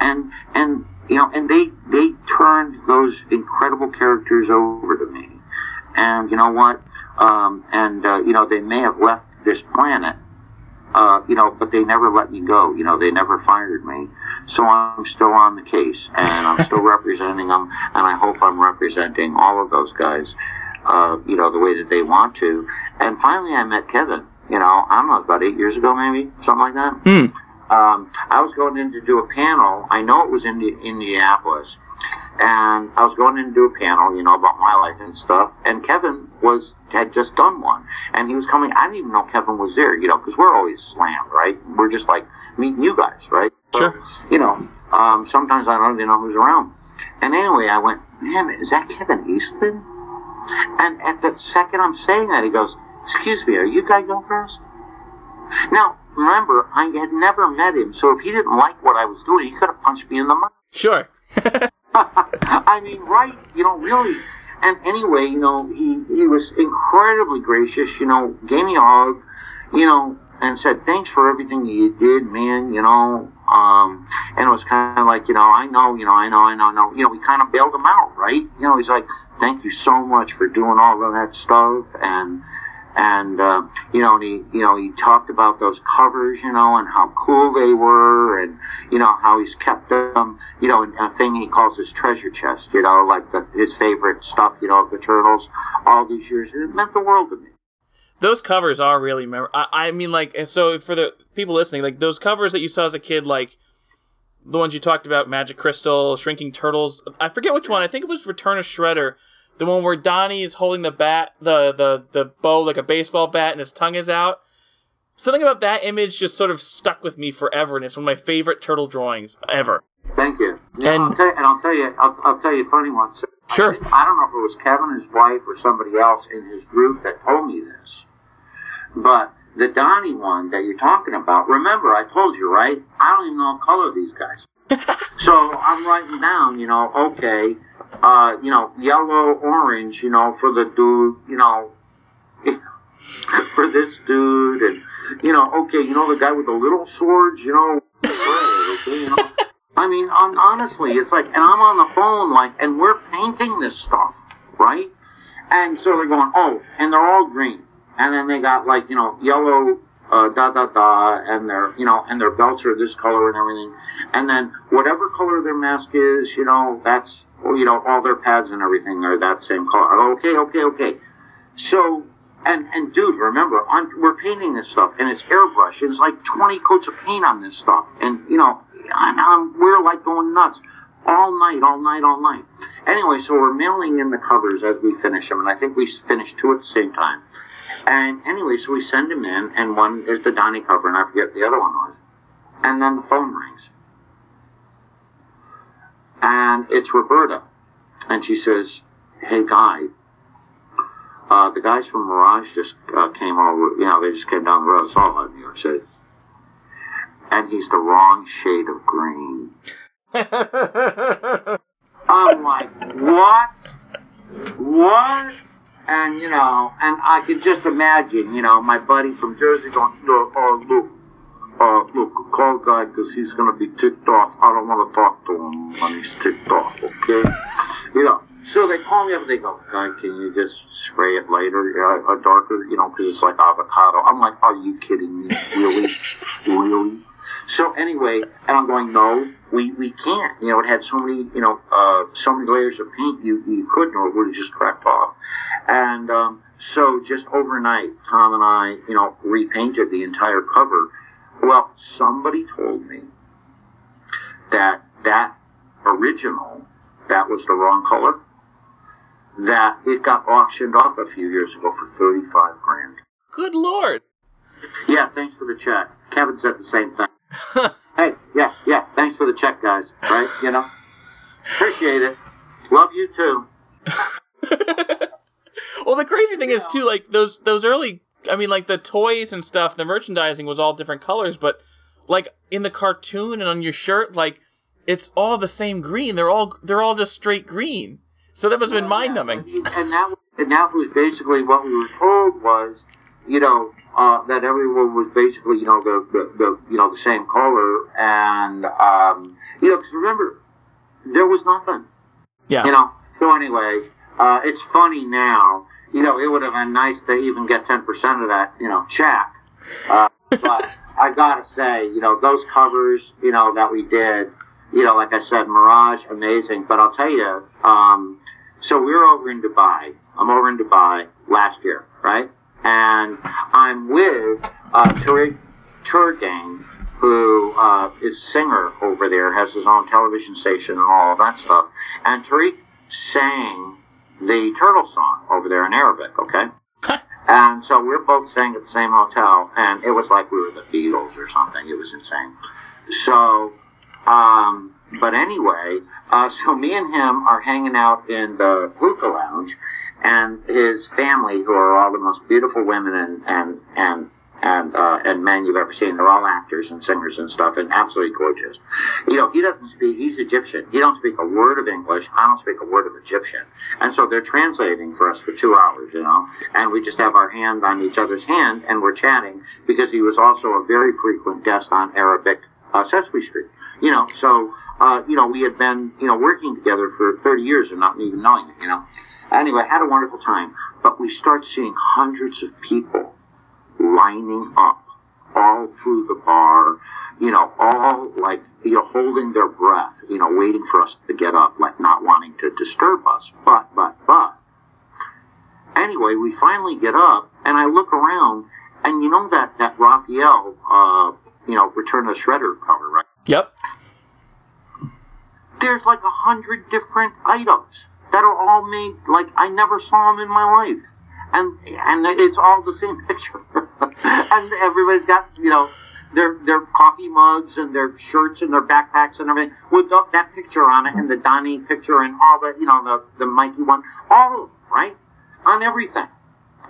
And, and, you know, and they they turned those incredible characters over to me, and you know what? Um, and uh, you know, they may have left this planet, uh, you know, but they never let me go. You know, they never fired me, so I'm still on the case, and I'm still <laughs> representing them, and I hope I'm representing all of those guys, uh, you know, the way that they want to. And finally, I met Kevin. You know, I don't know, it was about eight years ago, maybe something like that. Hmm um, I was going in to do a panel. I know it was in Indianapolis, and I was going in to do a panel, you know, about my life and stuff. And Kevin was had just done one, and he was coming. I didn't even know Kevin was there, you know, because we're always slammed, right? We're just like meeting you guys, right? Sure. So, you know, um, sometimes I don't even know who's around. And anyway, I went, man, is that Kevin Eastman? And at the second I'm saying that, he goes, excuse me, are you Guy Gilchrist? Now, remember, I had never met him, so if he didn't like what I was doing, he could have punched me in the mouth. Sure. <laughs> <laughs> I mean, right? You know, really. And anyway, you know, he he was incredibly gracious. You know, gave me a hug. you know, and said, thanks for everything you did, man, you know. Um, and it was kind of like, you know, I know, you know, I know, I know, I know. You know, we kind of bailed him out, right? You know, he's like, thank you so much for doing all of that stuff. And, and, uh, you know, and he, you know, he talked about those covers, you know, and how cool they were and, you know, how he's kept them, you know, in a thing he calls his treasure chest, you know, like the, his favorite stuff, you know, of the Turtles all these years. and It meant the world to me those covers are really memorable. I, I, mean, like, so for the people listening, like those covers that you saw as a kid, like the ones you talked about, Magic Crystal, Shrinking Turtles. I forget which one. I think it was Return of Shredder, the one where Donnie is holding the bat, the the the bow like a baseball bat, and his tongue is out. Something about that image just sort of stuck with me forever, and it's one of my favorite turtle drawings ever. Thank you. Yeah, and, I'll tell you, and I'll tell you, I'll, I'll tell you a funny one. So sure. I, I don't know if it was Kevin, his wife, or somebody else in his group that told me this but the Donnie one that you're talking about, remember I told you, right? I don't even know what color these guys. <laughs> so I'm writing down, you know, okay, uh, you know, yellow, orange, you know, for the dude, you know, <laughs> for this dude, and you know, okay, you know, the guy with the little swords, you know, okay, you know. <laughs> I mean, on, honestly, it's like, and I'm on the phone, like, and we're painting this stuff, right? And so they're going, oh, and they're all green and then they got like you know yellow uh, da da da, and their you know and their belts are this color and everything, and then whatever color their mask is, you know that's you know all their pads and everything are that same color. Okay, okay, okay. So and and dude, remember, I'm, we're painting this stuff, and it's airbrush. It's like 20 coats of paint on this stuff, and you know, I'm, I'm, we're like going nuts all night, all night, all night. Anyway, so we're mailing in the covers as we finish them, and I think we finished two at the same time. And anyway, so we send him in, and one is the Donnie cover, and I forget the other one was. And then the phone rings. And it's Roberta. And she says, Hey, Guy, uh, the guys from Mirage just uh, came over. You know, they just came down the road. It's all out in New York City. And he's the wrong shade of green. <laughs> I'm like, what? What? And, you know, and I could just imagine, you know, my buddy from Jersey going, oh, oh look, uh, look, call guy because he's going to be ticked off. I don't want to talk to him when he's ticked off, okay? You know, so they call me up and they go, guy, can you just spray it later, uh, darker, you know, because it's like avocado. I'm like, are you kidding me? Really? <laughs> really? So anyway, and I'm going, no, we, we can't. You know, it had so many, you know, uh, so many layers of paint you, you couldn't or it would have just cracked off. And um, so just overnight, Tom and I, you know, repainted the entire cover. Well, somebody told me that that original, that was the wrong color, that it got auctioned off a few years ago for 35 grand. Good lord. Yeah, thanks for the check. Kevin said the same thing. <laughs> hey, yeah, yeah, thanks for the check, guys. Right? You know? Appreciate it. Love you too. <laughs> well, the crazy thing is too, like those those early. I mean, like the toys and stuff, the merchandising was all different colors, but like in the cartoon and on your shirt, like it's all the same green. They're all they're all just straight green. So that must have been mind numbing. And that and that was basically what we were told was, you know, uh, that everyone was basically, you know, the, the, the you know the same color, and um, you know, because remember, there was nothing. Yeah. You know. So anyway, uh, it's funny now. You know, it would have been nice to even get 10% of that, you know, check. Uh, but I gotta say, you know, those covers, you know, that we did, you know, like I said, Mirage, amazing. But I'll tell you, um, so we were over in Dubai. I'm over in Dubai last year, right? And I'm with uh, Tariq Turgang, who uh, is a singer over there, has his own television station and all of that stuff. And Tariq sang the turtle song over there in Arabic, okay? and so we are both staying at the same hotel, and it was like we were the Beatles or something. It was insane. So, um, but anyway, uh, so me and him are hanging out in the hookah lounge, and his family, who are all the most beautiful women and and and and uh, and men you've ever seen. They're all actors and singers and stuff, and absolutely gorgeous. You know, he doesn't speak. He's Egyptian. He don't speak a word of English. I don't speak a word of Egyptian, and so they're translating for us for two hours. You know, and we just have our hand on each other's hand, and we're chatting because he was also a very frequent guest on Arabic uh, Sesame Street. You know, so uh, you know we had been you know working together for 30 years and not even knowing it. You know. Anyway, had a wonderful time, but we start seeing hundreds of people lining up all through the bar, you know, all like, you know, holding their breath, you know, waiting for us to get up, like not wanting to disturb us. But, but, but. Anyway, we finally get up, and I look around, and you know that, that Raphael, uh, you know, Return of the Shredder cover, right? There's like a hundred different items that are all made like I never saw them in my life, and and it's all the same <laughs> picture, and everybody's got you know their their coffee mugs and their shirts and their backpacks and everything with the, that picture on it and the Donnie picture and all the you know the the Mikey one, all of them, right on everything,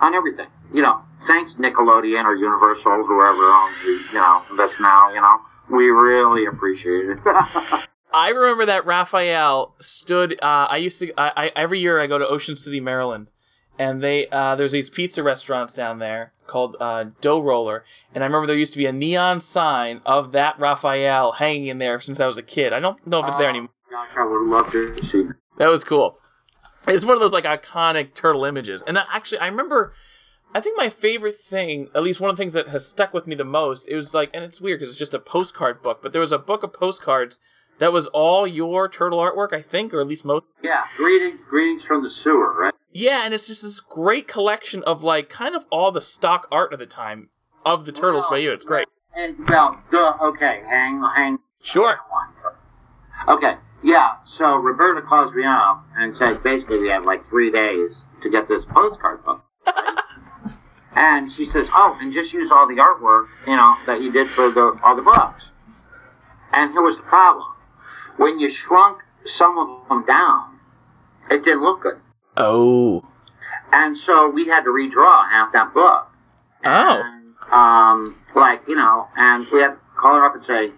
on everything, you know. Thanks Nickelodeon or Universal, whoever owns you, you know this now, you know. We really appreciate it. <laughs> I remember that Raphael stood. Uh, I used to. I, I every year I go to Ocean City, Maryland, and they uh, there's these pizza restaurants down there called uh, Dough Roller, and I remember there used to be a neon sign of that Raphael hanging in there since I was a kid. I don't know if it's there anymore. Gosh, I would love to see. That was cool. It's one of those like iconic turtle images, and actually I remember. I think my favorite thing, at least one of the things that has stuck with me the most, it was like, and it's weird because it's just a postcard book, but there was a book of postcards that was all your turtle artwork, I think, or at least most. Yeah, greetings, greetings from the sewer, right? Yeah, and it's just this great collection of like kind of all the stock art of the time of the turtles Well, by you. It's great. And well, duh, okay, hang, hang. Sure. Okay, yeah. So Roberta calls me up and says basically we have like three days to get this postcard book. <laughs> and she says, "Oh, and just use all the artwork, you know, that you did for the all the books." And here was the problem: when you shrunk some of them down, it didn't look good, Oh. and so we had to redraw half that book. Oh. And, um, like, you know, and we had to call her up and say,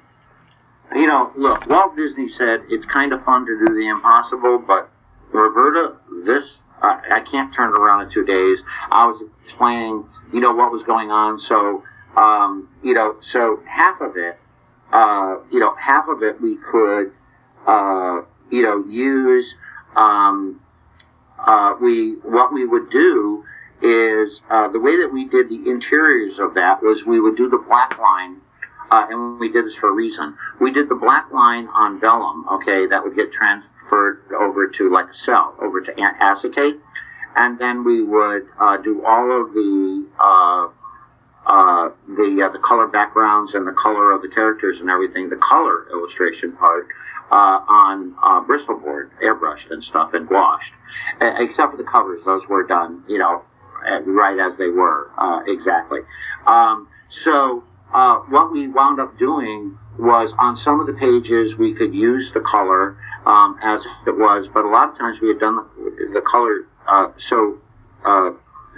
you know, look, Walt Disney said it's kind of fun to do the impossible, but Roberta, this, I I can't turn it around in two days. I was explaining, you know, what was going on. So, um, you know, so half of it, uh, you know, half of it we could, uh, you know, use, um, uh, we, what we would do is uh, the way that we did the interiors of that was we would do the black line, uh, and we did this for a reason. We did the black line on vellum, okay, that would get transferred over to like a cell, over to acetate, and then we would uh, do all of the uh, the uh, the color backgrounds and the color of the characters and everything, the color illustration part uh, on uh, Bristol board, airbrushed and stuff, and washed, except for the covers; those were done, you know, uh, right as they were, uh, exactly. Um, so uh, what we wound up doing was on some of the pages we could use the color um, as it was, but a lot of times we had done the, the color uh, so uh,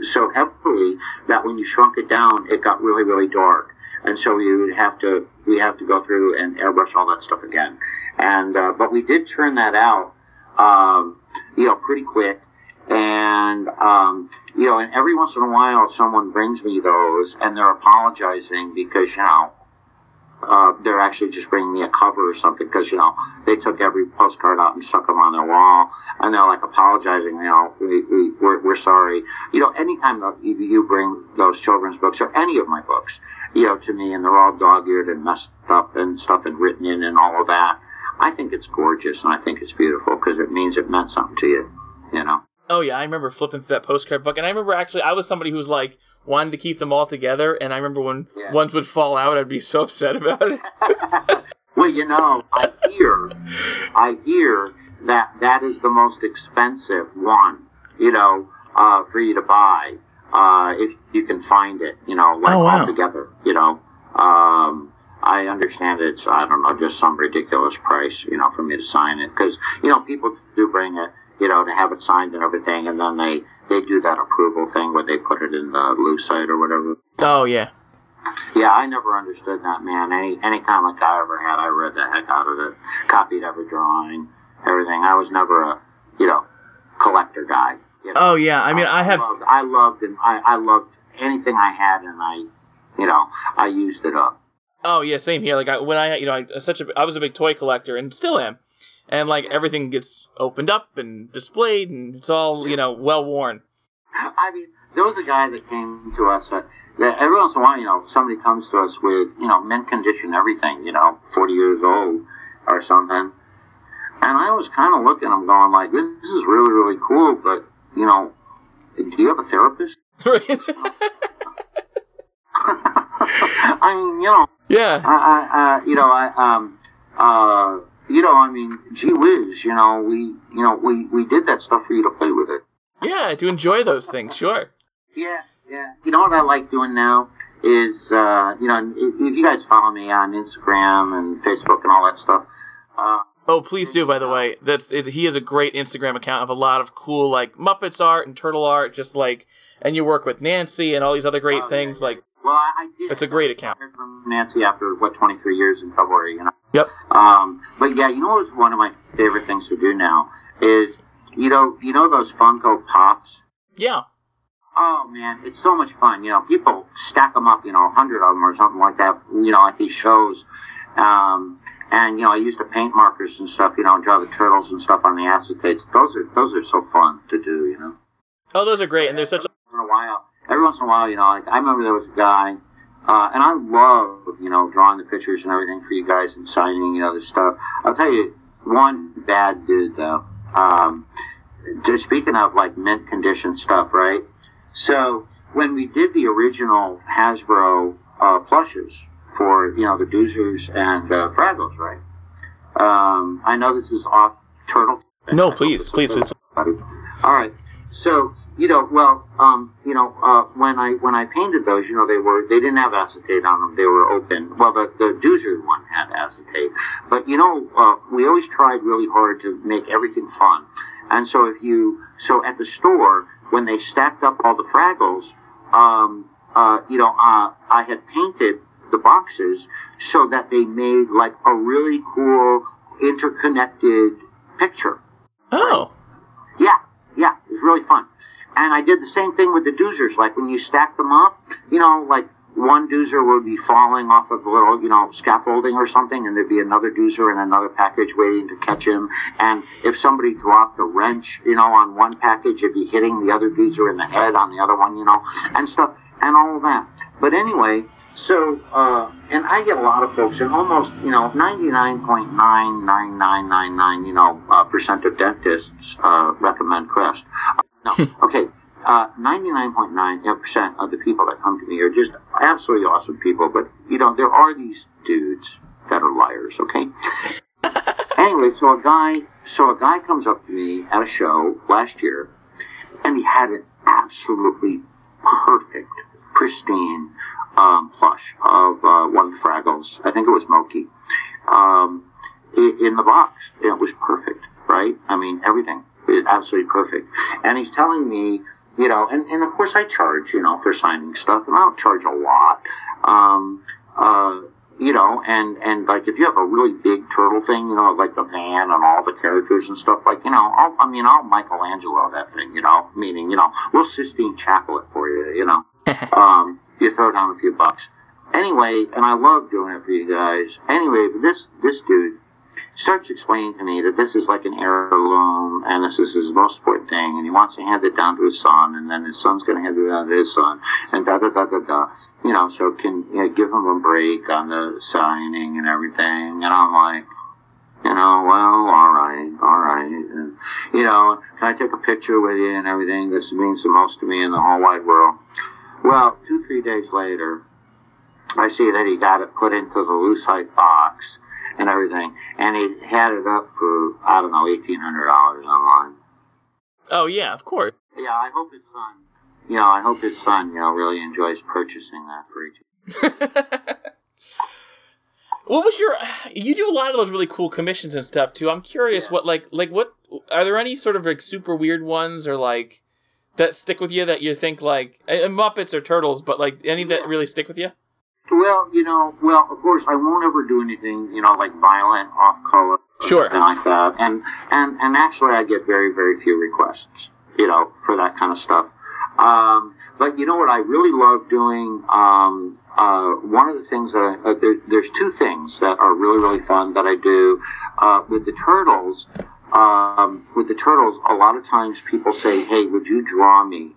so heavily that when you shrunk it down, it got really really dark, and so we would have to we have to go through and airbrush all that stuff again. And uh, but we did turn that out, um, you know, pretty quick. And um, you know, and every once in a while, someone brings me those, and they're apologizing because you know uh, they're actually just bringing me a cover or something because you know they took every postcard out and stuck them on their wall, and they're like apologizing. You know, we, we we're, we're sorry. You know, anytime you bring those children's books or any of my books, you know, to me, and they're all dog-eared and messed up and stuff and written in and all of that, I think it's gorgeous and I think it's beautiful because it means it meant something to you. You know. Oh yeah, I remember flipping through that postcard book, and I remember actually I was somebody who was like wanted to keep them all together, and I remember when Yeah. ones would fall out, I'd be so upset about it. <laughs> Well, you know, I hear, I hear that that is the most expensive one, you know, uh, for you to buy, uh, if you can find it, you know, like Oh, wow. all together, you know. Um, I understand it's, I don't know, just some ridiculous price, you know, for me to sign it. Because, you know, people do bring it, you know, to have it signed and everything, and then they, they do that approval thing where they put it in the lucite or whatever. oh yeah, Yeah, I never understood that, man. Any any comic I ever had, I read the heck out of it, copied every drawing, everything. I was never a, you know, collector guy. You know? Oh yeah, I mean I have loved, I loved and I, I loved anything I had, and I, you know, I used it up. Oh yeah, same here. Like I, when I, you know, I such a, I was a big toy collector and still am, and like everything gets opened up and displayed, and it's all you know well worn. <laughs> I mean, there was a guy that came to us. Uh, that every once in a while, you know, somebody comes to us with, you know, mint condition everything, you know, 40 years old or something. And I was kind of looking, I'm going like, this, is really, really cool, but, you know, do you have a therapist? <laughs> <laughs> I mean, you know, yeah. I, I, uh, you know, I, um, uh, you know, I mean, gee whiz, you know, we, you know, we, we did that stuff for you to play with it. Yeah, to enjoy those things, sure. Yeah, yeah. You know what I like doing now is, uh, you know, if, if you guys follow me on Instagram and Facebook and all that stuff. Uh, oh, please do. By the way, that's it, he has a great Instagram account of a lot of cool like Muppets art and turtle art, just like, and you work with Nancy and all these other great Oh, things. yeah. Like, well, I, I did. it's a great account. From Nancy after what 23 years in February, you know. Yep. Um, but yeah, you know what's one of my favorite things to do now is, you know, you know those Funko Pops. Yeah. Oh man, it's so much fun. You know, people stack them up, you know, a hundred of them or something like that. You know, at these shows. Um, and you know, I used to paint markers and stuff. You know, draw the turtles and stuff on the acetates. Those are those are so fun to do. You know. Oh, those are great, and they're such. A, Every once in a while, every once in a while, you know, like I remember there was a guy, uh, and I love, you know, drawing the pictures and everything for you guys and signing, you know, this stuff. I'll tell you one bad dude though. Um, just speaking of like mint condition stuff, right? So when we did the original Hasbro uh, plushes for, you know, the Doozers and uh, Fraggles, right? Um, I know this is off turtle. No, please, please, please. All right. So you know, well, um, you know, uh, when I when I painted those, you know, they were they didn't have acetate on them; they were open. Well, the the Doozer one had acetate, but you know, uh, we always tried really hard to make everything fun. And so if you so at the store when they stacked up all the Fraggles, um, uh, you know, uh, I had painted the boxes so that they made like a really cool interconnected picture. oh. Yeah, yeah, it was really fun. And I did the same thing with the doozers. Like when you stack them up, you know, like one doozer would be falling off of a little, you know, scaffolding or something, and there'd be another doozer and another package waiting to catch him. And if somebody dropped a wrench, you know, on one package, it'd be hitting the other doozer in the head on the other one, you know, and stuff, and all of that. But anyway, so, uh, and I get a lot of folks, and almost, you know, 99.99999, you know, uh, percent of dentists uh, recommend Crest. Uh, no, <laughs> okay. Uh, 99.9% of the people that come to me are just absolutely awesome people, but, you know, there are these dudes that are liars, okay? <laughs> anyway, so a guy, so a guy comes up to me at a show last year, and he had an absolutely perfect, pristine um, plush of uh, one of the Fraggles. I think it was Mokey. Um, in the box, it was perfect, right? I mean, everything is absolutely perfect. And he's telling me, you know, and, and of course I charge, you know, for signing stuff, and I don't charge a lot. Um, uh, you know, and, and like if you have a really big turtle thing, you know, like the van and all the characters and stuff, like, you know, I'll, I mean, I'll Michelangelo that thing, you know, meaning, you know, we'll Sistine Chapel it for you, you know. <laughs> um, you throw down a few bucks. Anyway, and I love doing it for you guys. Anyway, this, this dude starts explaining to me that this is like an heirloom and this is his most important thing and he wants to hand it down to his son and then his son's going to hand it down to his son and da da da da da. You know, so can you know, give him a break on the signing and everything. And I'm like, you know, well, all right, all right. And, you know, can I take a picture with you and everything? This means the most to me in the whole wide world. Well, two, three days later, I see that he got it put into the lucite box and everything, and he had it up for I don't know eighteen hundred dollars online. Oh yeah, of course. Yeah, I hope his son. You know, I hope his son, you know, really enjoys purchasing that for each. <laughs> what was your? You do a lot of those really cool commissions and stuff too. I'm curious, Yeah. what like like what are there any sort of like super weird ones or like that stick with you that you think like Muppets or Turtles, but like any that really stick with you? Well, you know, well, of course, I won't ever do anything, you know, like violent, off color, Sure. anything like that. And and and actually, I get very very few requests, you know, for that kind of stuff. Um, but you know what I really love doing? Um, uh, one of the things that I, uh, there, there's two things that are really really fun that I do uh, with the turtles. Um, with the turtles, a lot of times people say, "Hey, would you draw me?"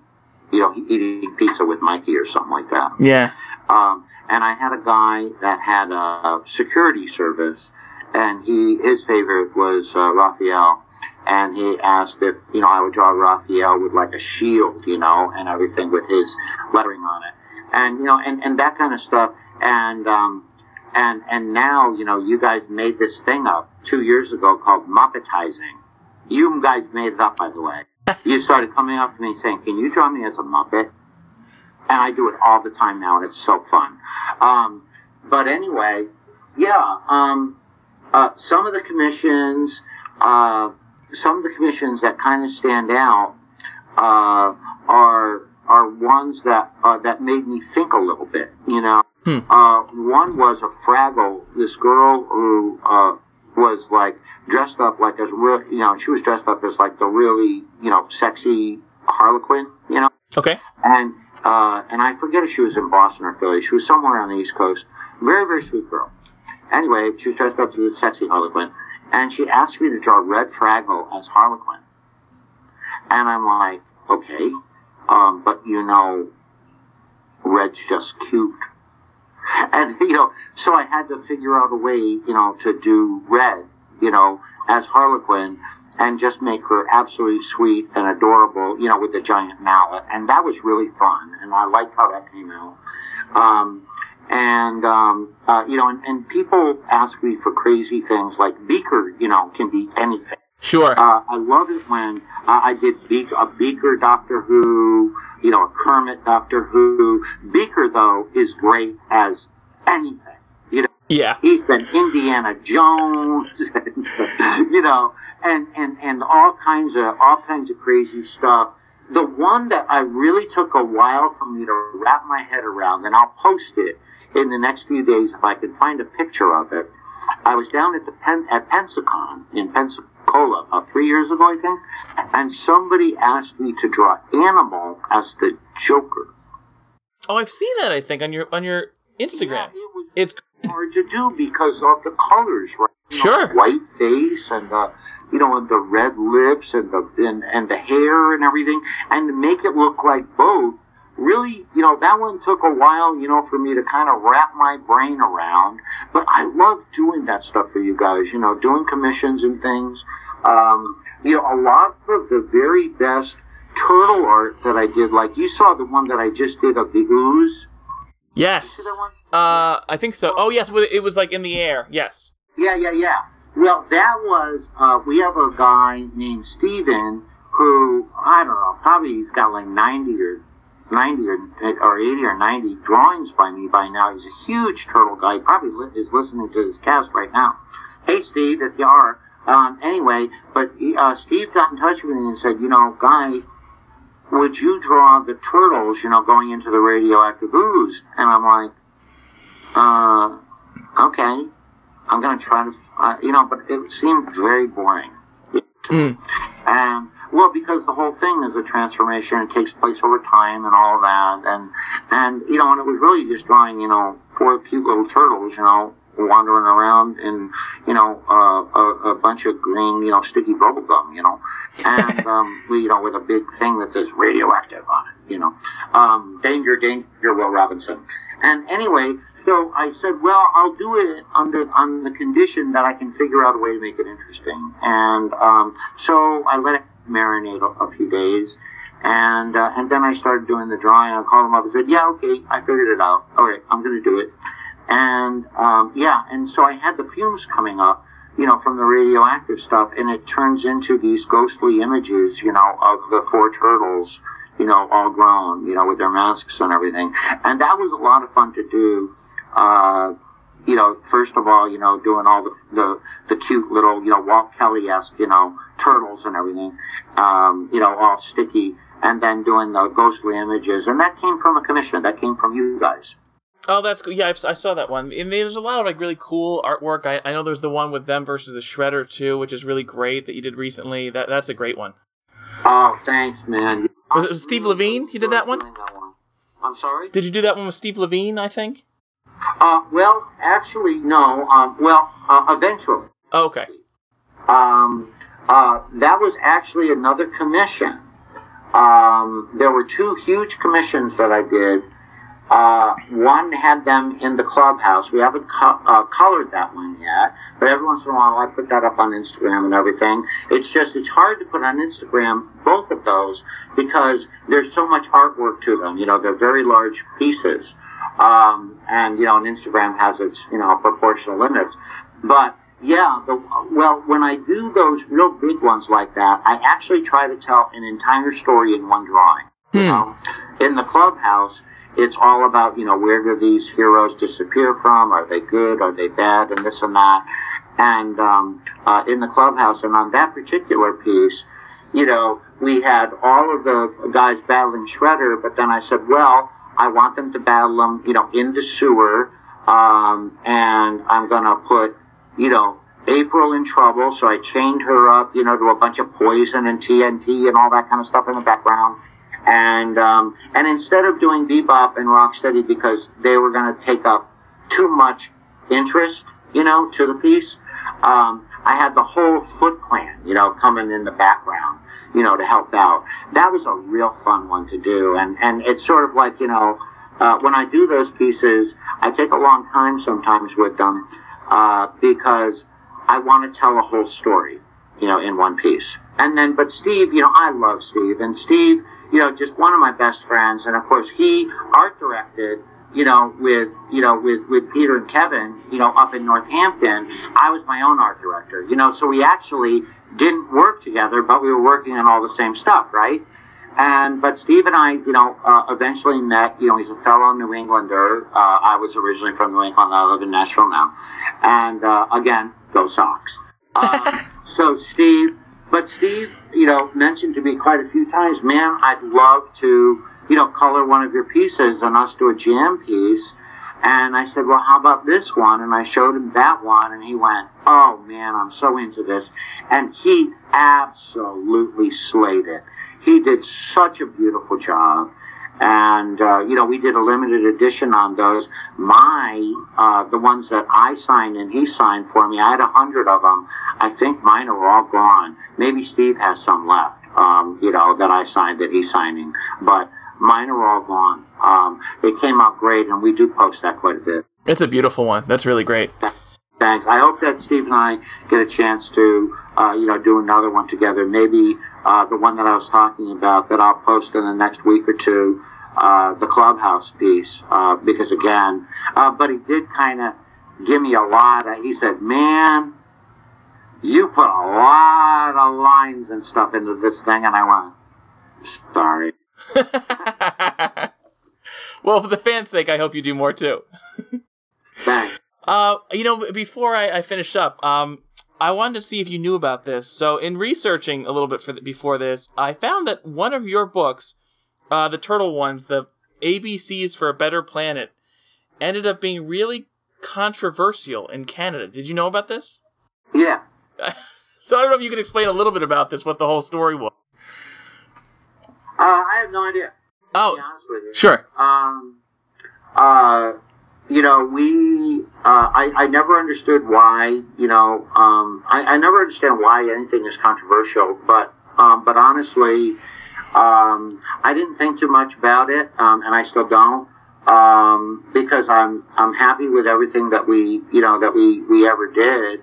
You know, eating pizza with Mikey or something like that. Yeah. Um, and I had a guy that had a security service, and he his favorite was uh, Raphael, and he asked if you know I would draw Raphael with like a shield, you know, and everything with his lettering on it, and you know, and, and that kind of stuff, and um, and and now you know you guys made this thing up two years ago called Muppetizing. You guys made it up, by the way. <laughs> You started coming up to me saying, "Can you draw me as a Muppet?" And I do it all the time now, and it's so fun. Um, but anyway, yeah, um, uh, some of the commissions, uh, some of the commissions that kind of stand out uh, are are ones that uh, that made me think a little bit. You know, Hmm. uh, one was a Fraggle. This girl who uh, was like dressed up like as real, you know, she was dressed up as like the really, you know, sexy Harlequin. You know Okay. and uh, and I forget if she was in Boston or Philly. She was somewhere on the East Coast. Very very sweet girl. Anyway, she was dressed up as the sexy Harlequin, and she asked me to draw Red Fraggle as Harlequin. And I'm like, okay, um, but you know, Red's just cute. <laughs> And you know, so I had to figure out a way, you know, to do Red, you know, as Harlequin and just make her absolutely sweet and adorable, you know, with the giant mallet. And that was really fun, and I liked how that came out. Um, and um, uh, you know, and, and people ask me for crazy things like Beaker, you know, can be anything. Sure. Uh, I love it when uh, I did Be- a Beaker Doctor Who, you know, a Kermit Doctor Who. Beaker though is great as anything. Yeah. he's been Indiana Jones, and, <laughs> you know, and, and, and all kinds of all kinds of crazy stuff. The one that I really took a while for me to wrap my head around, and I'll post it in the next few days if I can find a picture of it. I was down at the Pen, at Pensacon in Pensacola about three years ago, I think, and somebody asked me to draw Animal as the Joker. Oh, I've seen that. I think on your on your Instagram. Yeah, it was It's hard to do because of the colors, right? You Sure. the white face and the, you know, and the red lips and the and, and the hair and everything, and to make it look like both. Really, you know, that one took a while, you know, for me to kind of wrap my brain around. But I love doing that stuff for you guys, you know, doing commissions and things. Um, you know, a lot of the very best turtle art that I did, like you saw the one that I just did of the ooze. yes. See that one? Uh, I think so. Oh yes, it was like in the air. Yes. Yeah, yeah, yeah. Well, that was, uh, we have a guy named Steven who, I don't know, probably he's got like 90 or 90 or, or 80 or 90 drawings by me by now. He's a huge turtle guy. He probably li- is listening to this cast right now. Hey, Steve, if you are. Um, anyway, but uh, Steve got in touch with me and said, you know, Guy, would you draw the turtles, you know, going into the radioactive ooze? And I'm like, uh, okay. I'm gonna try to, uh, you know, but it seemed very boring. Mm. And well, because the whole thing is a transformation, it takes place over time and all that, and and you know, and it was really just drawing, you know, four cute little turtles, you know, wandering around in, you know, uh, a, a bunch of green, you know, sticky bubble gum, you know, and <laughs> um, we, you know, with a big thing that says radioactive on it, you know, um, danger, danger, Will Robinson. And anyway, so I said, well, I'll do it under on the condition that I can figure out a way to make it interesting. And um, so I let it marinate a, a few days, and uh, and then I started doing the drawing. I called him up and said, yeah, okay, I figured it out. All right, I'm going to do it. And um, yeah, and so I had the fumes coming up, you know, from the radioactive stuff, and it turns into these ghostly images, you know, of the four turtles you know, all grown, you know, with their masks and everything. And that was a lot of fun to do. Uh, you know, first of all, you know, doing all the, the, the cute little, you know, Walt Kelly-esque, you know, turtles and everything, um, you know, all sticky, and then doing the ghostly images. And that came from a commission. That came from you guys. Oh, that's cool. Yeah, I, I saw that one. And there's a lot of like really cool artwork. I, I know there's the one with them versus the Shredder too, which is really great that you did recently. That that's a great one. Oh, thanks, man. Was it Steve Levine? He did that one? that one. I'm sorry. Did you do that one with Steve Levine? I think. Uh, well, actually, no. Um, well, uh, eventually. Oh, okay. Um, uh, that was actually another commission. Um, there were two huge commissions that I did. Uh, one had them in the clubhouse. We haven't co- uh, colored that one yet, but every once in a while I put that up on Instagram and everything. It's just it's hard to put on Instagram both of those because there's so much artwork to them. You know, they're very large pieces, um, and you know, and Instagram has its you know proportional limits. But yeah, the, well, when I do those real big ones like that, I actually try to tell an entire story in one drawing. You Hmm. know, in the clubhouse, it's all about you know where do these heroes disappear from? Are they good? Are they bad? And this and that. And um, uh, in the clubhouse, and on that particular piece, you know, we had all of the guys battling Shredder, but then I said, well, I want them to battle him, you know, in the sewer, um, and I'm gonna put, you know, April in trouble, so I chained her up, you know, to a bunch of poison and TNT and all that kind of stuff in the background. And um, and instead of doing Bebop and Rocksteady because they were going to take up too much interest, you know, to the piece, um, I had the whole Foot Clan, you know, coming in the background, you know, to help out. That was a real fun one to do, and and it's sort of like you know, uh, when I do those pieces, I take a long time sometimes with them uh, because I want to tell a whole story, you know, in one piece. And then, but Steve, you know, I love Steve, and Steve, you know, just one of my best friends, and of course he art directed, you know, with you know with with Peter and Kevin, you know, up in Northampton. I was my own art director, you know, so we actually didn't work together, but we were working on all the same stuff, right? And but Steve and I, you know, uh, eventually met. You know, he's a fellow New Englander. Uh, I was originally from New England. I live in Nashville now. And uh, again, go Sox. Uh, <laughs> so Steve, but Steve, you know, mentioned to me quite a few times, man, I'd love to, you know, color one of your pieces and us do a jam piece. And I said, well, how about this one? And I showed him that one, and he went, oh man, I'm so into this. And he absolutely slayed it. He did such a beautiful job. And, uh, you know, we did a limited edition on those. My, uh, the ones that I signed and he signed for me, I had a hundred of them. I think mine are all gone. Maybe Steve has some left, um, you know, that I signed that he's signing. But mine are all gone. Um, they came out great, and we do post that quite a bit. It's a beautiful one. That's really great. Thanks. I hope that Steve and I get a chance to, uh, you know, do another one together. Maybe uh, the one that I was talking about that I'll post in the next week or two, uh, the clubhouse piece, uh, because again, uh, but he did kind of give me a lot. Of, he said, "Man, you put a lot of lines and stuff into this thing," and I went, "Sorry." <laughs> well, for the fans' sake, I hope you do more too. Thanks. Uh, you know, before I, I finish up, um, I wanted to see if you knew about this. So, in researching a little bit for the, before this, I found that one of your books, uh, the turtle ones, the ABCs for a Better Planet, ended up being really controversial in Canada. Did you know about this? Yeah. <laughs> So I don't know if you could explain a little bit about this, what the whole story was. Uh, I have no idea. To be Oh, honest with you. sure. um, uh, you know, we, uh, I, I never understood why, you know, um, I, I never understand why anything is controversial, but, um, but honestly, um, I didn't think too much about it, um, and I still don't, um, because I'm, I'm happy with everything that we, you know, that we, we ever did.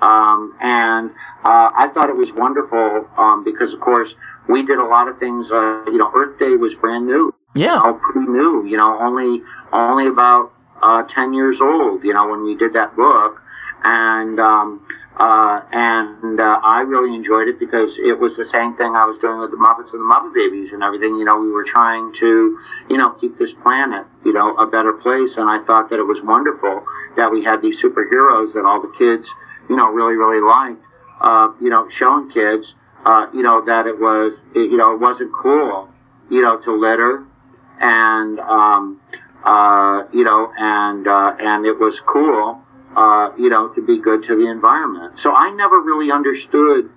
Um, and, uh, I thought it was wonderful, um, because of course, we did a lot of things, uh, you know, Earth Day was brand new Yeah. all pretty new, you know, only only about uh, ten years old, you know, when we did that book, and um, uh, and uh, I really enjoyed it because it was the same thing I was doing with the Muppets and the Muppet Babies and everything. You know, we were trying to, you know, keep this planet, you know, a better place, and I thought that it was wonderful that we had these superheroes that all the kids, you know, really really liked. Uh, you know, showing kids, uh, you know, that it was, it, you know, it wasn't cool, you know, to litter and um, uh, you know, and uh, and it was cool, uh, you know, to be good to the environment. So I never really understood,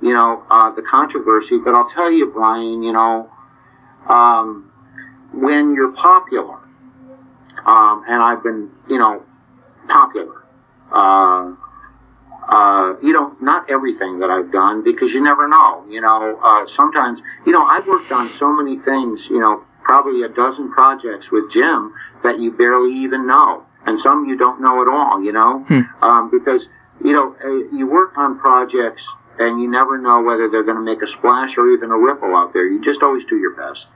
you know, uh, the controversy. But I'll tell you, Brian, you know, um, when you're popular, um, and I've been, you know, popular. Uh, uh, you know, not everything that I've done because you never know. You know, uh, sometimes, you know, I've worked on so many things, you know, probably a dozen projects with Jim that you barely even know. And some you don't know at all, you know, Hmm. um, because, you know, uh, you work on projects and you never know whether they're going to make a splash or even a ripple out there. You just always do your best.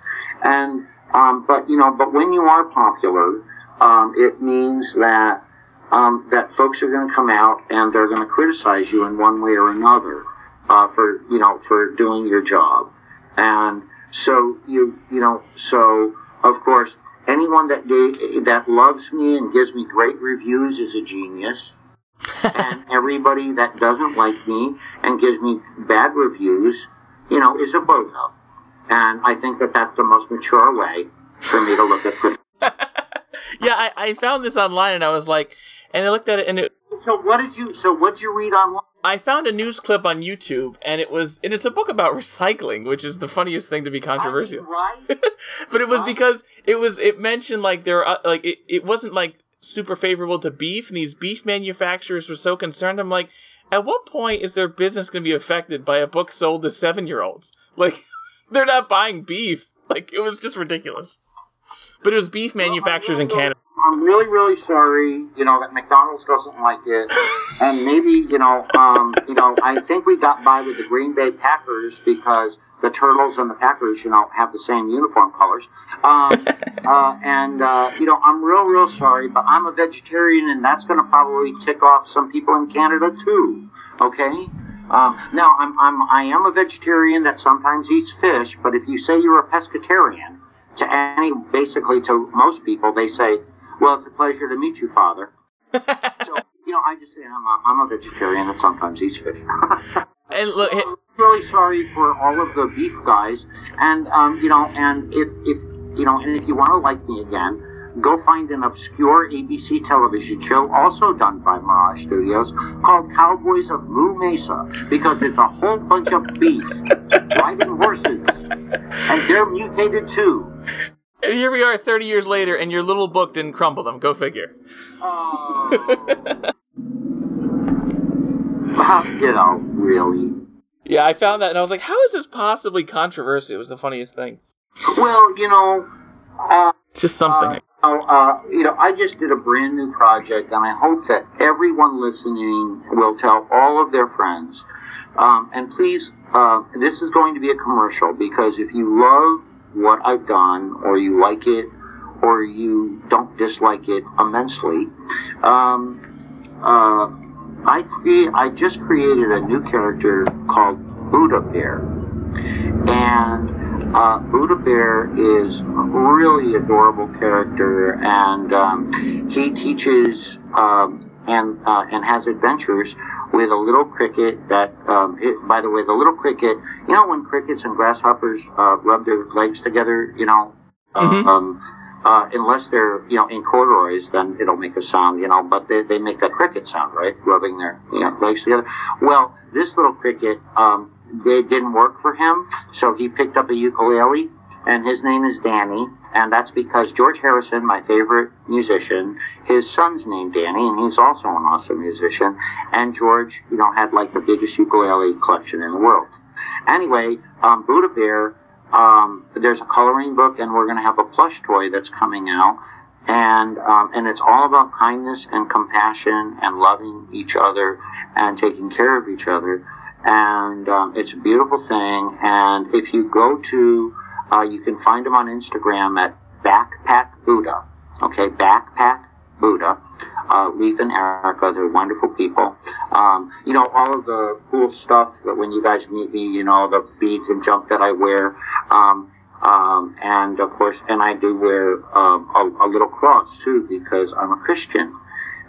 And, um, but, you know, but when you are popular, um, it means that um, that folks are going to come out and they're going to criticize you in one way or another uh, for you know for doing your job, and so you you know so of course anyone that gave, that loves me and gives me great reviews is a genius, <laughs> and everybody that doesn't like me and gives me bad reviews, you know, is a bozo, and I think that that's the most mature way for me to look at criticism. <laughs> yeah, I, I found this online and I was like, and I looked at it and it, So what did you? So what did you read online? I found a news clip on YouTube and it was and it's a book about recycling, which is the funniest thing to be controversial. Right? <laughs> but it was Right. because it was it mentioned like there are like it, it wasn't like super favorable to beef and these beef manufacturers were so concerned. I'm like, at what point is their business going to be affected by a book sold to seven year olds? Like, <laughs> they're not buying beef. Like, it was just ridiculous. But it was beef manufacturers in Canada. I'm really, really sorry. You know that McDonald's doesn't like it, <laughs> and maybe you know, um, you know, I think we got by with the Green Bay Packers because the Turtles and the Packers, you know, have the same uniform colors. Um, <laughs> uh, and uh, you know, I'm real, real sorry, but I'm a vegetarian, and that's going to probably tick off some people in Canada too. Okay. Um, now, I'm, I'm, I am a vegetarian that sometimes eats fish, but if you say you're a pescatarian, to any, basically to most people, they say, well, it's a pleasure to meet you, Father. <laughs> So, you know, I just say I'm a, I'm a vegetarian and sometimes eats fish. <laughs> And look, I'm really sorry for all of the beef guys, and um, you know, and if if you know, and if you want to like me again, go find an obscure ABC television show, also done by Mirage Studios, called Cowboys of Moo Mesa, because it's a whole bunch of beasts riding horses, and they're mutated too. and here we are 30 years later, and your little book didn't crumble them. Go figure. Oh. Well, <laughs> you know, really. Yeah, I found that and I was like, how is this possibly controversial? It was the funniest thing. Well, you know, uh, It's just something. uh, uh, you know, I just did a brand new project, and I hope that everyone listening will tell all of their friends. Um, and please, uh, this is going to be a commercial because if you love what I've done, or you like it, or you don't dislike it immensely, um, uh, I cre- I just created a new character called Buddha Bear, and uh, Buddha Bear is a really adorable character, and um, he teaches um, and uh, and has adventures with a little cricket. That, um, it, by the way, the little cricket. You know when crickets and grasshoppers uh, rub their legs together. You know. Mhm. Um, uh, unless they're, you know, in corduroys, then it'll make a sound, you know, but they, they make that cricket sound, right? Rubbing their, you know, legs together. Well, this little cricket, um, they didn't work for him, so he picked up a ukulele, and his name is Danny, and that's because George Harrison, my favorite musician, his son's named Danny, and he's also an awesome musician, and George, you know, had like the biggest ukulele collection in the world. Anyway, um, Buddha Bear, um, there's a coloring book, and we're going to have a plush toy that's coming out, and um, and it's all about kindness and compassion and loving each other and taking care of each other, and um, it's a beautiful thing. And if you go to, uh, you can find them on Instagram at Backpack Buddha. Okay, Backpack Buddha. Uh, Leaf and Erica, they're wonderful people. Um, you know, all of the cool stuff that when you guys meet me, you know, the beads and junk that I wear. Um, um, and of course, and I do wear um, a, a little cross too because I'm a Christian.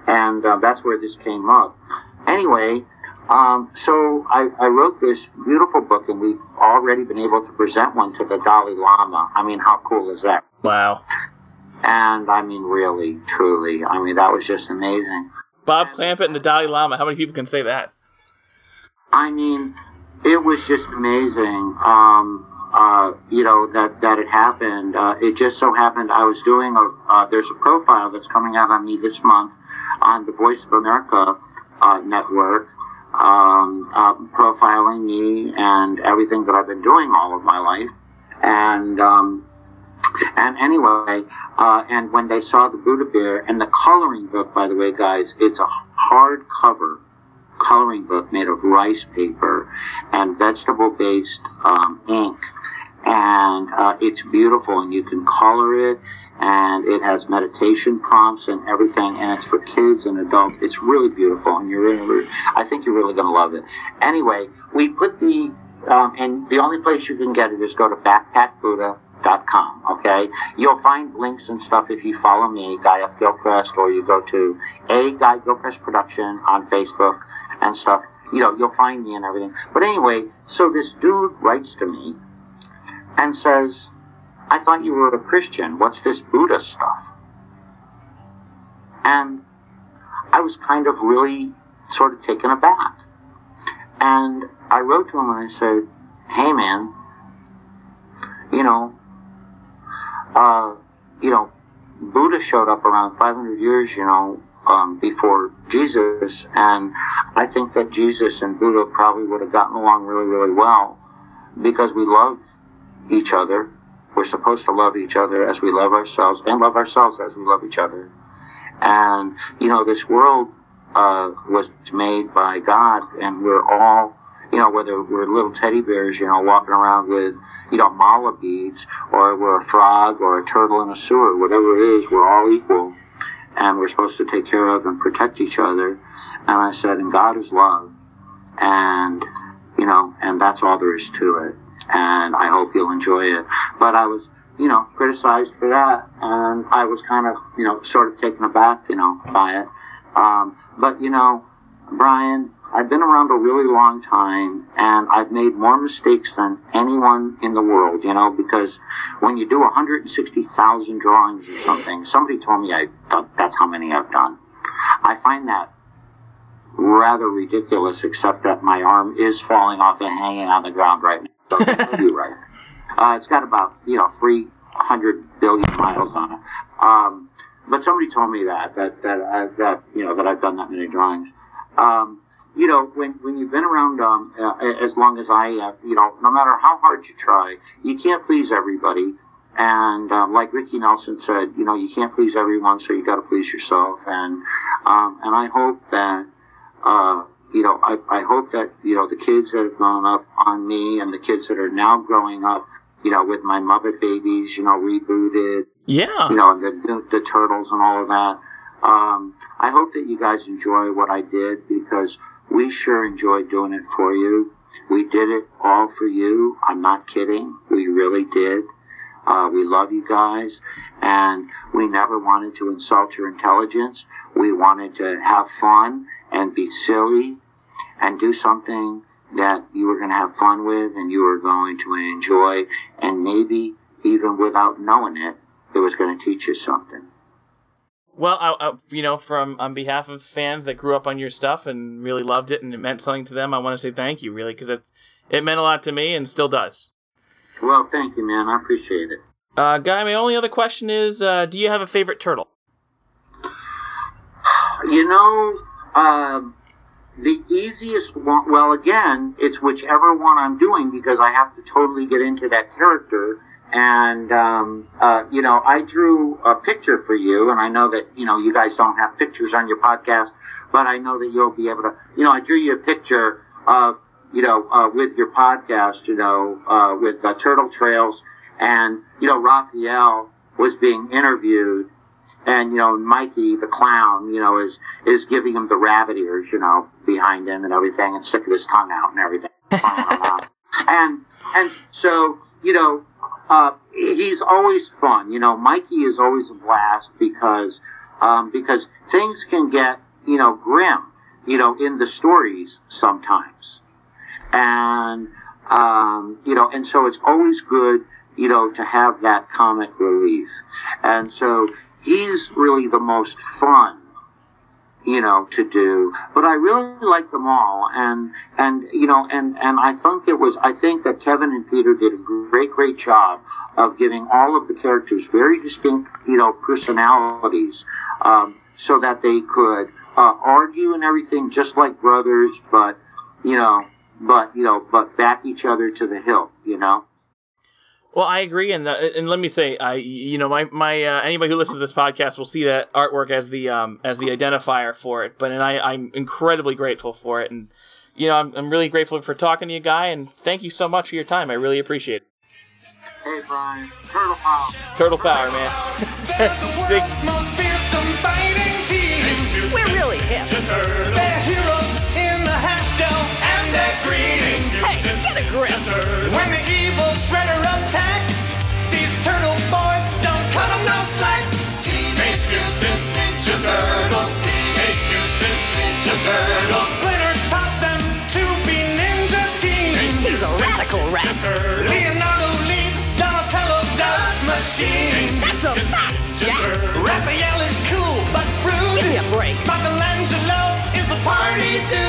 And uh, that's where this came up. Anyway, um, so I, I wrote this beautiful book, and we've already been able to present one to the Dalai Lama. I mean, how cool is that? Wow. And I mean, really, truly, I mean, that was just amazing. Bob Clampett and the Dalai Lama. How many people can say that? I mean, it was just amazing. Um, uh, you know that that it happened. Uh, it just so happened I was doing a. Uh, there's a profile that's coming out on me this month on the Voice of America uh, network, um, uh, profiling me and everything that I've been doing all of my life. And um, and anyway, uh, and when they saw the Buddha bear and the coloring book, by the way, guys, it's a hardcover coloring book made of rice paper and vegetable-based um, ink, and uh, it's beautiful, and you can color it and it has meditation prompts and everything, and it's for kids and adults. It's really beautiful, and you're really, I think you're really going to love it. Anyway, we put the, um, and the only place you can get it is go to backpackbuddha.com, okay? You'll find links and stuff if you follow me, Guy F. Gilchrist, or you go to A Guy Gilchrist Production on Facebook and stuff. You know, you'll find me and everything. But anyway, so this dude writes to me and says, I thought you were a Christian. What's this Buddha stuff? And I was kind of really sort of taken aback. And I wrote to him and I said, Hey man, you know, uh, you know, Buddha showed up around 500 years, you know, um, before Jesus, and I think that Jesus and Buddha probably would have gotten along really, really well because we love each other we're supposed to love each other as we love ourselves and love ourselves as we love each other. And, you know, this world uh, was made by God, and we're all, you know, whether we're little teddy bears, you know, walking around with, you know, mala beads, or we're a frog or a turtle in a sewer, whatever it is, we're all equal. And we're supposed to take care of and protect each other. And I said, and God is love. And, you know, and that's all there is to it and I hope you'll enjoy it. But I was, you know, criticized for that, and I was kind of, you know, sort of taken aback, you know, by it. Um, but you know, Brian, I've been around a really long time, and I've made more mistakes than anyone in the world, you know, because when you do 160,000 drawings or something, somebody told me I thought that's how many I've done. I find that rather ridiculous, except that my arm is falling off and hanging on the ground right now. You <laughs> right. Uh, it's got about you know 300 billion miles on it. Um, but somebody told me that that that I, that you know that I've done that many drawings. Um, you know, when when you've been around um, uh, as long as I have, you know, no matter how hard you try, you can't please everybody. And um, like Ricky Nelson said, you know, you can't please everyone, so you got to please yourself. And um, and I hope that uh, you know, I, I hope that, you know, the kids that have grown up on me and the kids that are now growing up, you know, with my Muppet Babies, you know, rebooted. Yeah. You know, the, the, the Turtles and all of that. Um, I hope that you guys enjoy what I did because we sure enjoyed doing it for you. We did it all for you. I'm not kidding. We really did. Uh, we love you guys, and we never wanted to insult your intelligence. We wanted to have fun and be silly and do something that you were going to have fun with and you were going to enjoy and maybe even without knowing it it was going to teach you something. Well I, I, you know from on behalf of fans that grew up on your stuff and really loved it and it meant something to them i want to say thank you really because it, it meant a lot to me and still does. Well thank you man. I appreciate it. Uh, guy my only other question is uh, do you have a favorite turtle? You know um, the easiest one, well, again, it's whichever one I'm doing because I have to totally get into that character. And, um, uh, you know, I drew a picture for you, and I know that, you know, you guys don't have pictures on your podcast, but I know that you'll be able to, you know, I drew you a picture of, you know, uh, with your podcast, you know, uh, with uh, Turtle Trails, and, you know, Raphael was being interviewed and you know Mikey the clown, you know, is is giving him the rabbit ears, you know, behind him and everything, and sticking his tongue out and everything, <laughs> and and so you know, uh, he's always fun. You know, Mikey is always a blast because um, because things can get you know grim, you know, in the stories sometimes, and um, you know, and so it's always good you know, to have that comic relief. And so he's really the most fun you know, to do. But I really like them all, and and you know, and and I think it was. I think that Kevin and Peter did a great, great job of giving all of the characters very distinct, you know, personalities, um, so that they could uh, argue and everything just like brothers, but you know, but you know, but back each other to the hill, you know. Well, I agree, and uh, and let me say, I you know my my uh, anybody who listens to this podcast will see that artwork as the um as the identifier for it. But and I I'm incredibly grateful for it, and you know I'm I'm really grateful for talking to you, guy, and thank you so much for your time. I really appreciate it. Hey Brian, turtle power. Turtle power, man. <laughs> Big. We're really hip. They're heroes in the half shell and they're green. Hey, get a grip. Monaco rat. Leonardo leads Donatello does machines. That's a fact, Jack. Raphael is cool but rude. Give me a break. Michelangelo is a party dude.